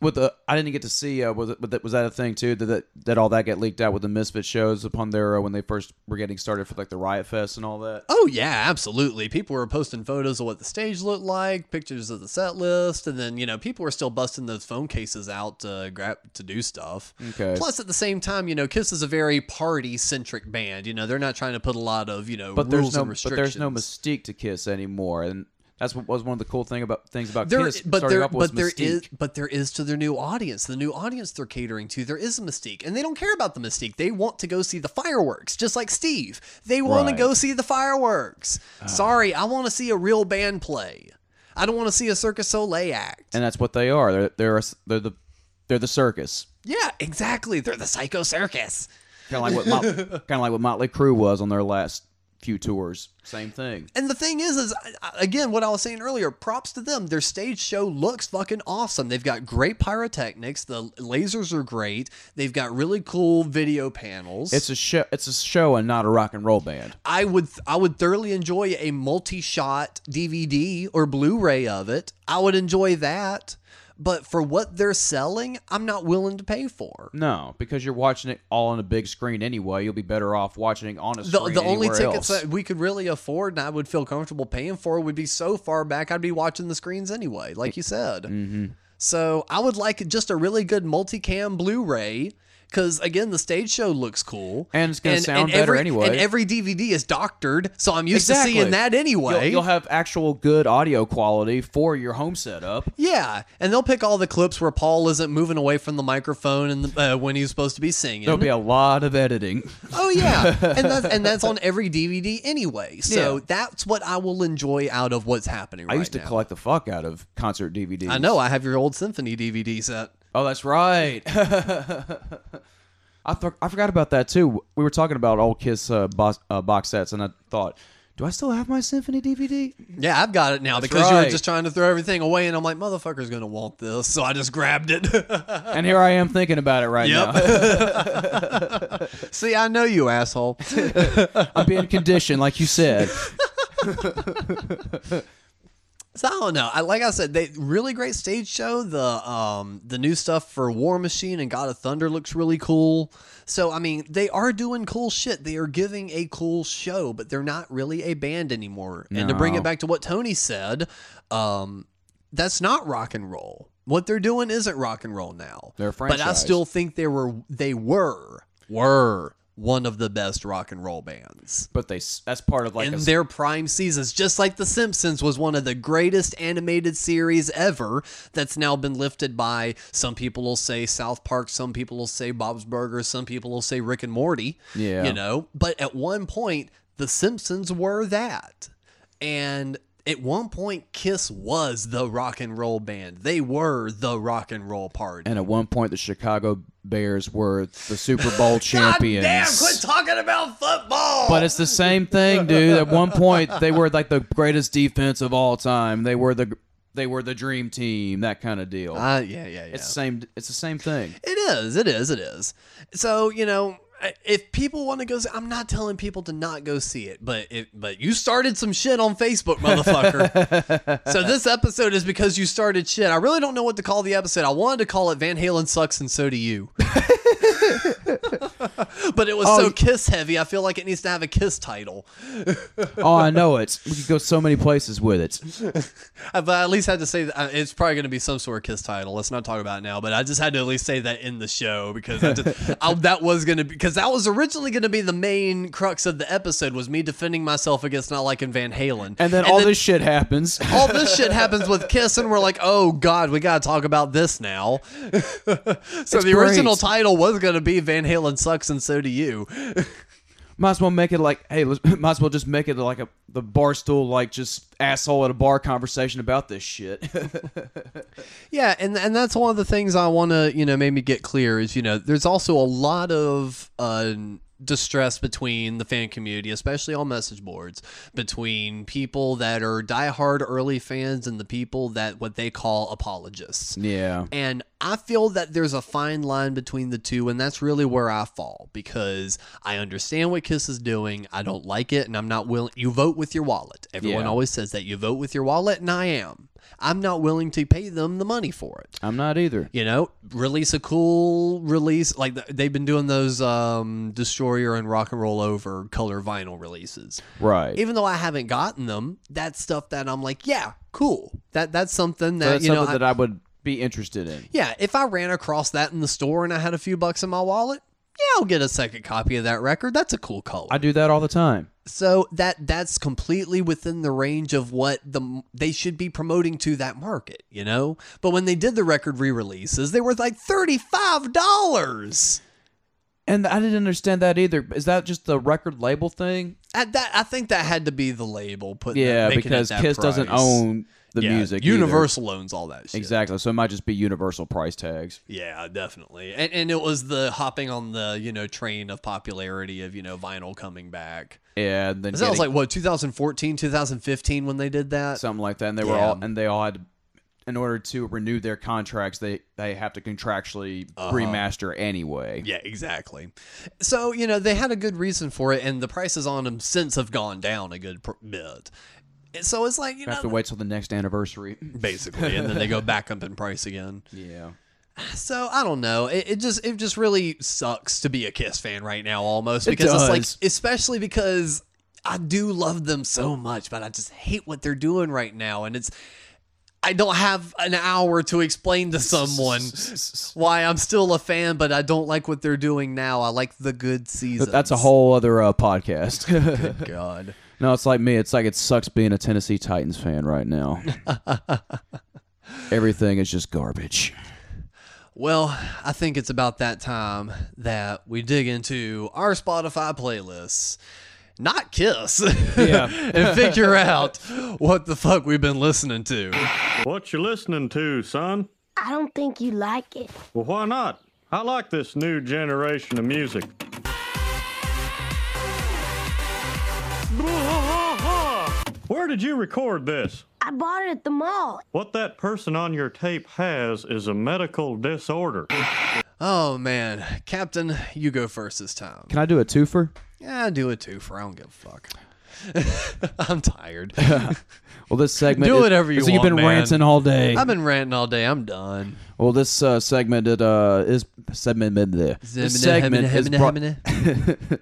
with the I didn't get to see uh, was it was that, a thing too? Did that that all that get leaked out with the Misfit shows upon their uh, when they first were getting started for like the Riot Fest and all that? Oh yeah, absolutely. People were posting photos of what the stage looked like, pictures of the set list, and then you know people were still busting those phone cases out to grab to do stuff. Okay. Plus, at the same time, you know, Kiss is a very party centric band. You know, they're not trying to put a lot of you know But rules there's no and but there's no mystique to Kiss anymore, and that's what was one of the cool thing about things about There, Kiss. but starting there, off was but there mystique. is, but there is to their new audience. The new audience they're catering to, there is a mystique, and they don't care about the mystique. They want to go see the fireworks, just like Steve. They want to go see the fireworks. Ah. Sorry, I want to see a real band play. I don't want to see a Cirque du Soleil act. and that's what they are. They're they're a, they're the they're the circus. Yeah, exactly. They're the Psycho Circus. Kind of like what Mot- (laughs) kind of like what Motley Crue was on their last few tours. Same thing. And the thing is, is again what I was saying earlier. Props to them. Their stage show looks fucking awesome. They've got great pyrotechnics. The lasers are great. They've got really cool video panels. It's a show. It's a show and not a rock and roll band. I would I would thoroughly enjoy a multi-shot DVD or Blu-ray of it. I would enjoy that. But for what they're selling, I'm not willing to pay for. No, because you're watching it all on a big screen anyway. You'll be better off watching it on a The, screen. the only tickets else. that we could really afford and I would feel comfortable paying for would be so far back I'd be watching the screens anyway, like you said. Mm-hmm. So I would like just a really good multicam Blu-ray because again the stage show looks cool And it's gonna sound better every, anyway. And every DVD is doctored, so I'm used Exactly. to seeing that anyway. You'll, you'll have actual good audio quality for your home setup. Yeah, and they'll pick all the clips where Paul isn't moving away from the microphone and the, uh, when he's supposed to be singing. There'll be a lot of editing. Oh yeah, (laughs) and that's and that's on every DVD anyway. So Yeah. that's what I will enjoy out of what's happening right now. I used to now. collect the fuck out of concert DVDs. I know I have your old symphony DVD set. Oh, that's right. (laughs) I th- I forgot about that too. We were talking about old Kiss uh, box, uh, box sets, and I thought, do I still have my Symphony DVD? Yeah, I've got it now That's because you were just trying to throw everything away, and I'm like, motherfucker's gonna want this, so I just grabbed it. (laughs) and here I am thinking about it right now. (laughs) See, I know you, asshole. I'm being conditioned, like you said. So I don't know. I like I said, they really great stage show. The um the new stuff for War Machine and God of Thunder looks really cool. So I mean, they are doing cool shit. They are giving a cool show, but they're not really a band anymore. And to bring it back to what Tony said, um, that's not rock and roll. What they're doing isn't rock and roll now. They're a But I still think they were they were were one of the best rock and roll bands But they that's part of like in a, their prime seasons, just like The Simpsons was one of the greatest animated series ever. That's now been lifted by some people will say South Park, some people will say Bob's Burgers, some people will say Rick and Morty. Yeah. you know. But at one point, The Simpsons were that, and at one point, Kiss was the rock and roll band. They were the rock and roll party. and at one point the Chicago Bears were the Super (laughs) Bowl champions. Damn! Quit talking about football. But it's the same thing, dude. At one point, they were like the greatest defense of all time. They were the they were the dream team, that kind of deal. Uh, yeah, yeah, yeah. It's the same. It's the same thing. It is. It is. It is. So you know, if people want to go, see, I'm not telling people to not go see it, but it, but you started some shit on Facebook, motherfucker. so (laughs) this episode is because you started shit. I really don't know what to call the episode. I wanted to call it Van Halen sucks and so do you. (laughs) but it was Oh, so kiss heavy. I feel like it needs to have a kiss title. oh, I know it. We could go so many places with it. (laughs) But I at least had to say that uh, it's probably going to be some sort of kiss title. Let's not talk about it now. But I just had to at least say that in the show because I just, (laughs) I, that was going to be because that was originally going to be the main crux of the episode was me defending myself against not liking Van Halen. And then (laughs) all this shit happens. all this shit happens with Kiss, and we're like, oh god, we got to talk about this now. so It's the original great. title was going to be Van Halen sucks, and so do you. Might as well make it like, hey, let's, (laughs) might as well just make it like a the barstool, like just asshole at a bar conversation about this shit. (laughs) Yeah, and and that's one of the things I want to you know maybe get clear is you know there's also a lot of uh, distress between the fan community, especially on message boards, between people that are diehard early fans and the people that what they call apologists. yeah. And I feel that there's a fine line between the two, and that's really where I fall because I understand what Kiss is doing. I don't like it, and I'm not willing. You vote with your wallet. Everyone Yeah. always says that you vote with your wallet, and I am. I'm not willing to pay them the money for it. I'm not either. You know, release a cool release like they've been doing those um, Destroyer and Rock and Roll Over color vinyl releases. Right. Even though I haven't gotten them, that's stuff that I'm like, yeah, cool. That that's something So that that's you know. something that I would be interested in. yeah, if I ran across that in the store and I had a few bucks in my wallet, yeah, I'll get a second copy of that record. That's a cool color. I do that all the time. So that that's completely within the range of what the they should be promoting to that market, you know. But when they did the record re-releases, they were like thirty five dollars. And I didn't understand that either. Is that just the record label thing? At that, I think that had to be the label Put Yeah, that, because Kiss doesn't own the Yeah, music. either. Universal owns all that shit. Exactly. So it might just be universal price tags. Yeah, definitely. And and it was the hopping on the you know train of popularity of you know vinyl coming back. Yeah, and then that was like what 2014, 2015 when they did that. something like that. And they were all and they all had in order to renew their contracts, they they have to contractually Uh-huh. remaster anyway. Yeah, exactly. So you know they had a good reason for it, and the prices on them since have gone down a good pr- bit. And So it's like you have know, to wait till the next anniversary, (laughs) basically, and then they go back up in price again. Yeah. So I don't know. It, it just it just really sucks to be a Kiss fan right now, almost It because it's like, especially because I do love them so much, but I just hate what they're doing right now, and it's. I don't have an hour to explain to someone (laughs) why I'm still a fan, but I don't like what they're doing now. I like the good season. That's a whole other uh, podcast. (laughs) Good God. No, it's like me. It's like it sucks being a Tennessee Titans fan right now. (laughs) Everything is just garbage. Well, I think it's about that time that we dig into our Spotify playlists, not Kiss, Yeah. (laughs) and figure out what the fuck we've been listening to. What you listening to, son? I don't think you like it. Well, why not? I like this new generation of music. (laughs) Where did you record this? I bought it at the mall. What that person on your tape has is a medical disorder. Oh man, Captain, you go first this time. Can I do a twofer? Yeah, do a too. For I don't give a fuck. (laughs) I'm tired. (laughs) Well, this segment. do is- whatever you so want. You've been man. ranting all day. I've been ranting all day. I'm done. Well, this uh, segment it, uh, is segment. This segment is brought. (laughs)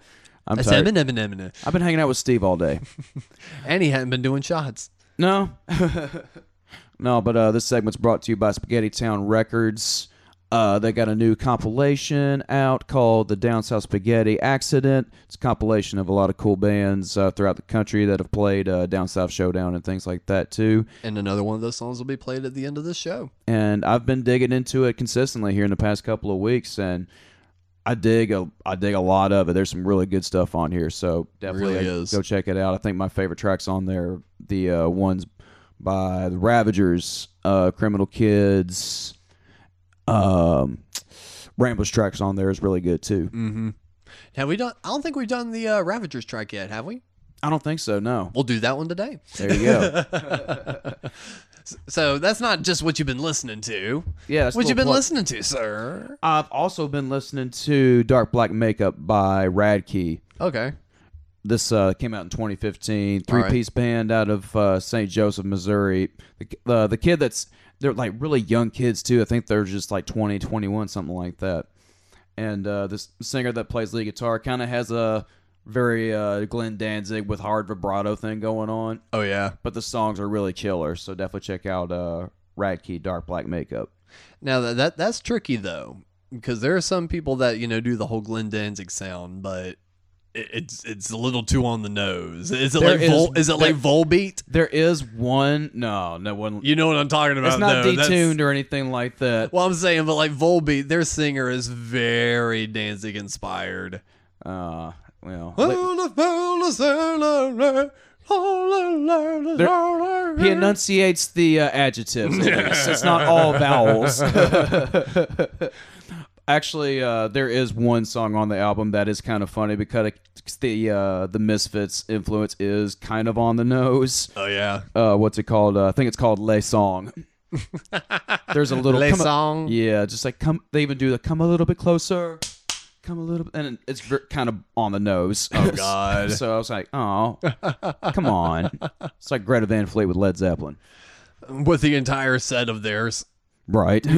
I'm I sorry. said, "Eminem, Eminem." I've been hanging out with Steve all day. (laughs) and he hadn't been doing shots. No, (laughs) no, but uh, this segment's brought to you by Spaghetti Town Records. Uh, they got a new compilation out called "The Down South Spaghetti Accident." It's a compilation of a lot of cool bands uh, throughout the country that have played uh, Down South Showdown and things like that too. And another one of those songs will be played at the end of this show. And I've been digging into it consistently here in the past couple of weeks, and I dig a I dig a lot of it. There's some really good stuff on here, so definitely Really uh, is. go check it out. I think my favorite tracks on there, the uh, ones by the Ravagers, uh, Criminal Kids, um, Ramblers tracks on there is really good too. Mm-hmm. Have we done? I don't think we've done the uh, Ravagers track yet, have we? I don't think so. No, We'll do that one today. There you go. (laughs) so that's not just what you've been listening to. Yeah, that's what you've been plug. listening to, sir. I've also been listening to Dark Black Makeup by Radkey. Okay. This uh, came out in 2015. Three right. piece band out of uh, St. Joseph, Missouri. The, uh, the kid that's they're like really young kids too. I think they're just like 20, 21, something like that. And uh, this singer that plays lead guitar kind of has a very uh, Glenn Danzig with hard vibrato thing going on. Oh yeah. But the songs are really killer. So definitely check out uh, Radkey Dark Black Makeup. Now that, that that's tricky though, because there are some people that you know do the whole Glenn Danzig sound, but it, it's it's a little too on the nose. Is it There like is- Vol, is it there- like Volbeat? There is one. No, no one. You know what I'm talking about? It's not though. That's- detuned or anything like that. Well, I'm saying, but like Volbeat, their singer is very Danzig inspired. Uh, well, There- he enunciates the uh, adjectives. (laughs) at least. it's not all vowels. (laughs) (laughs) Actually, uh, there is one song on the album that is kind of funny because the uh, the Misfits influence is kind of on the nose. Oh yeah. Uh, what's it called? Uh, I think it's called "Les Song." There's a little Les come a- Song? yeah, just like come. They even do the "come a little bit closer." Come a little, bit, and it's ver- kind of on the nose. Oh, (laughs) God. so I was like, "Oh, come on!" It's like Greta Van Fleet with Led Zeppelin. with the entire set of theirs. Right. (laughs)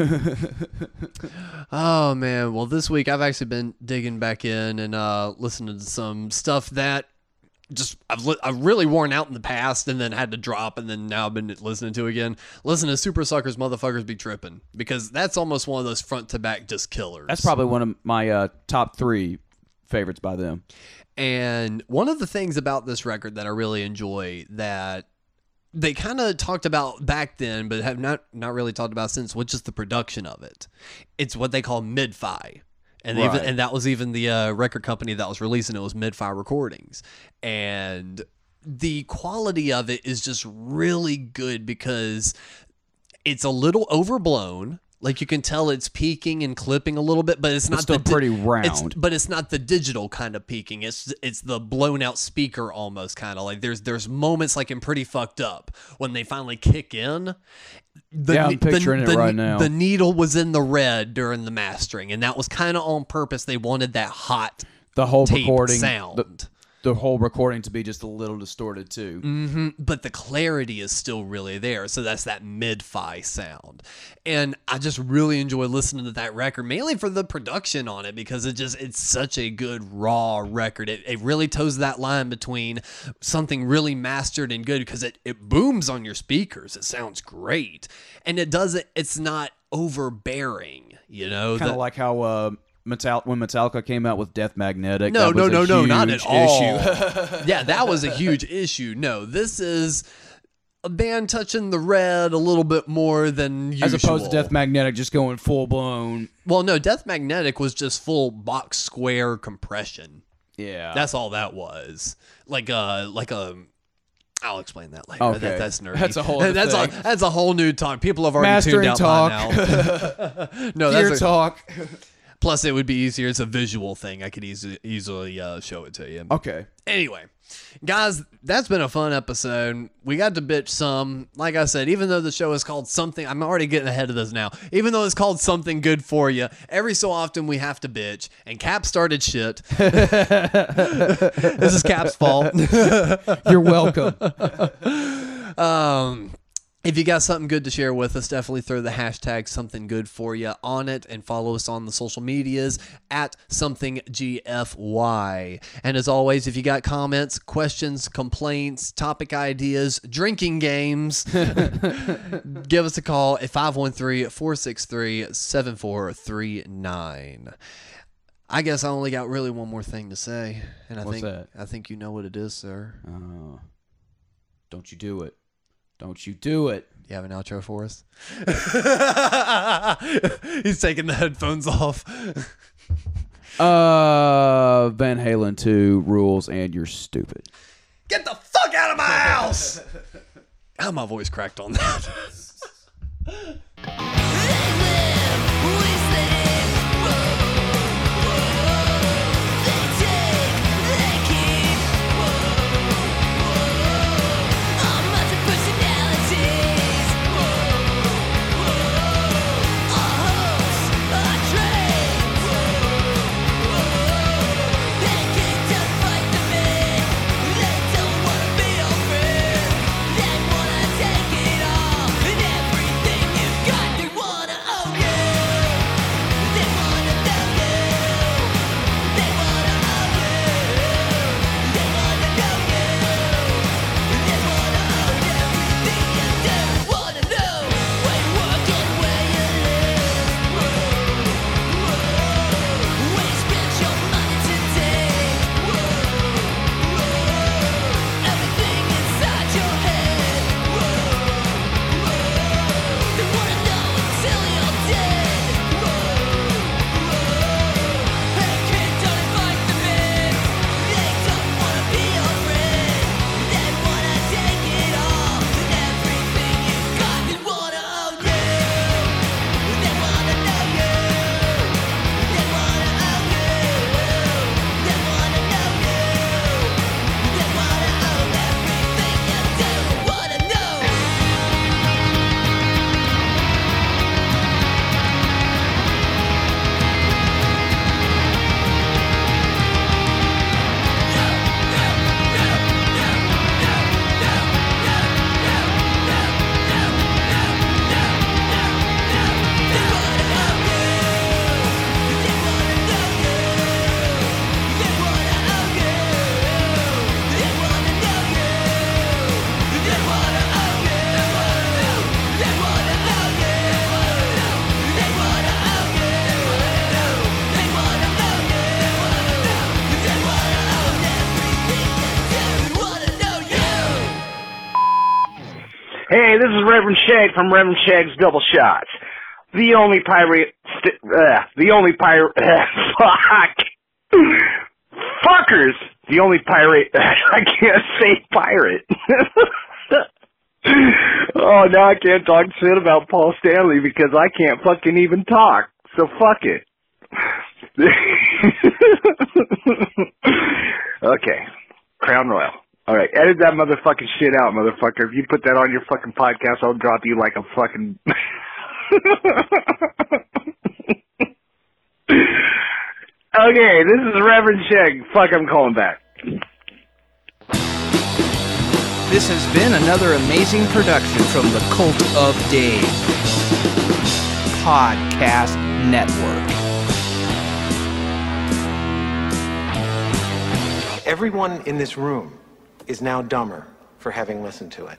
Oh man, well this week I've actually been digging back in and uh listening to some stuff that just I've li- I've really worn out in the past and then had to drop and then now I've been listening to again. Listen to Supersuckers Motherfuckers Be tripping because that's almost one of those front to back just killers. That's probably one of my uh, top three favorites by them. And one of the things about this record that I really enjoy that they kind of talked about back then, but have not not really talked about since, which is the production of it. It's what they call mid-fi. And they even, and that was even the uh, record company that was releasing it was Mid-Fi Recordings. And the quality of it is just really good because it's a little overblown. Like you can tell it's peaking and clipping a little bit, but it's But not still the pretty it's- round. but it's not the digital kind of peaking. It's it's the blown out speaker almost kind of like there's there's moments like in Pretty Fucked Up when they finally kick in. The, Yeah, I'm ne- the- picturing it the- right now. The needle was in the red during the mastering, and that was kind of on purpose. They wanted that hot The whole tape recording, sound. The, the whole recording to be just a little distorted too. hmm But the clarity is still really there. So that's that mid fi sound. And I just really enjoy listening to that record, mainly for the production on it, because it just, it's such a good raw record. It, it really toes that line between something really mastered and good because it, it booms on your speakers. It sounds great. And it doesn't, it's not overbearing, you know? Kind of like how uh, Metal- when Metallica came out with Death Magnetic. no, that no, was a no, no, not at huge all. (laughs) yeah, that was a huge issue. No, this is a band touching the red a little bit more than usual. As opposed to Death Magnetic just going full blown. Well, no, Death Magnetic was just full box square compression. Yeah. That's all that was. Like a like a. I'll explain that later. Okay. That, that's nerdy. That's a whole other that's thing. a that's a whole new talk. People have already Mastering tuned out talk. by now. (laughs) no, Gear that's a, talk. Plus, it would be easier. It's a visual thing. I could easily easily uh, show it to you. Okay. Anyway, guys, that's been a fun episode. We got to bitch some. Like I said, even though the show is called something, I'm already getting ahead of this now. Even though it's called something good for you, every so often we have to bitch. And Cap started shit. (laughs) this is Cap's fault. (laughs) You're welcome. (laughs) um, if you got something good to share with us, definitely throw the hashtag something good for you on it and follow us on the social medias at something GFY. And as always, if you got comments, questions, complaints, topic ideas, drinking games, (laughs) give us a call at 513 463 7439. I guess I only got really one more thing to say, and I What's think that? I think you know what it is, sir. Oh. Don't you do it. Don't you do it. You have an outro for us? (laughs) He's taking the headphones off. (laughs) Uh, Van Halen 2 rules and you're stupid. Get the fuck out of my house! (laughs) How my voice cracked on that. Reverend Shag from Reverend Shag's Double Shots. The only pirate, st- uh, the only pirate, (laughs) fuck. Fuckers! The only pirate, (laughs) I can't say pirate. (laughs) oh, now I can't talk shit about Paul Stanley because I can't fucking even talk. So fuck it. okay. Crown Royal. Alright, edit that motherfucking shit out, motherfucker. If you put that on your fucking podcast, I'll drop you like a fucking... (laughs) okay, this is Reverend Shag. Fuck, I'm calling back. This has been another amazing production from the Cult of Dave Podcast Network. Everyone in this room is now dumber for having listened to it.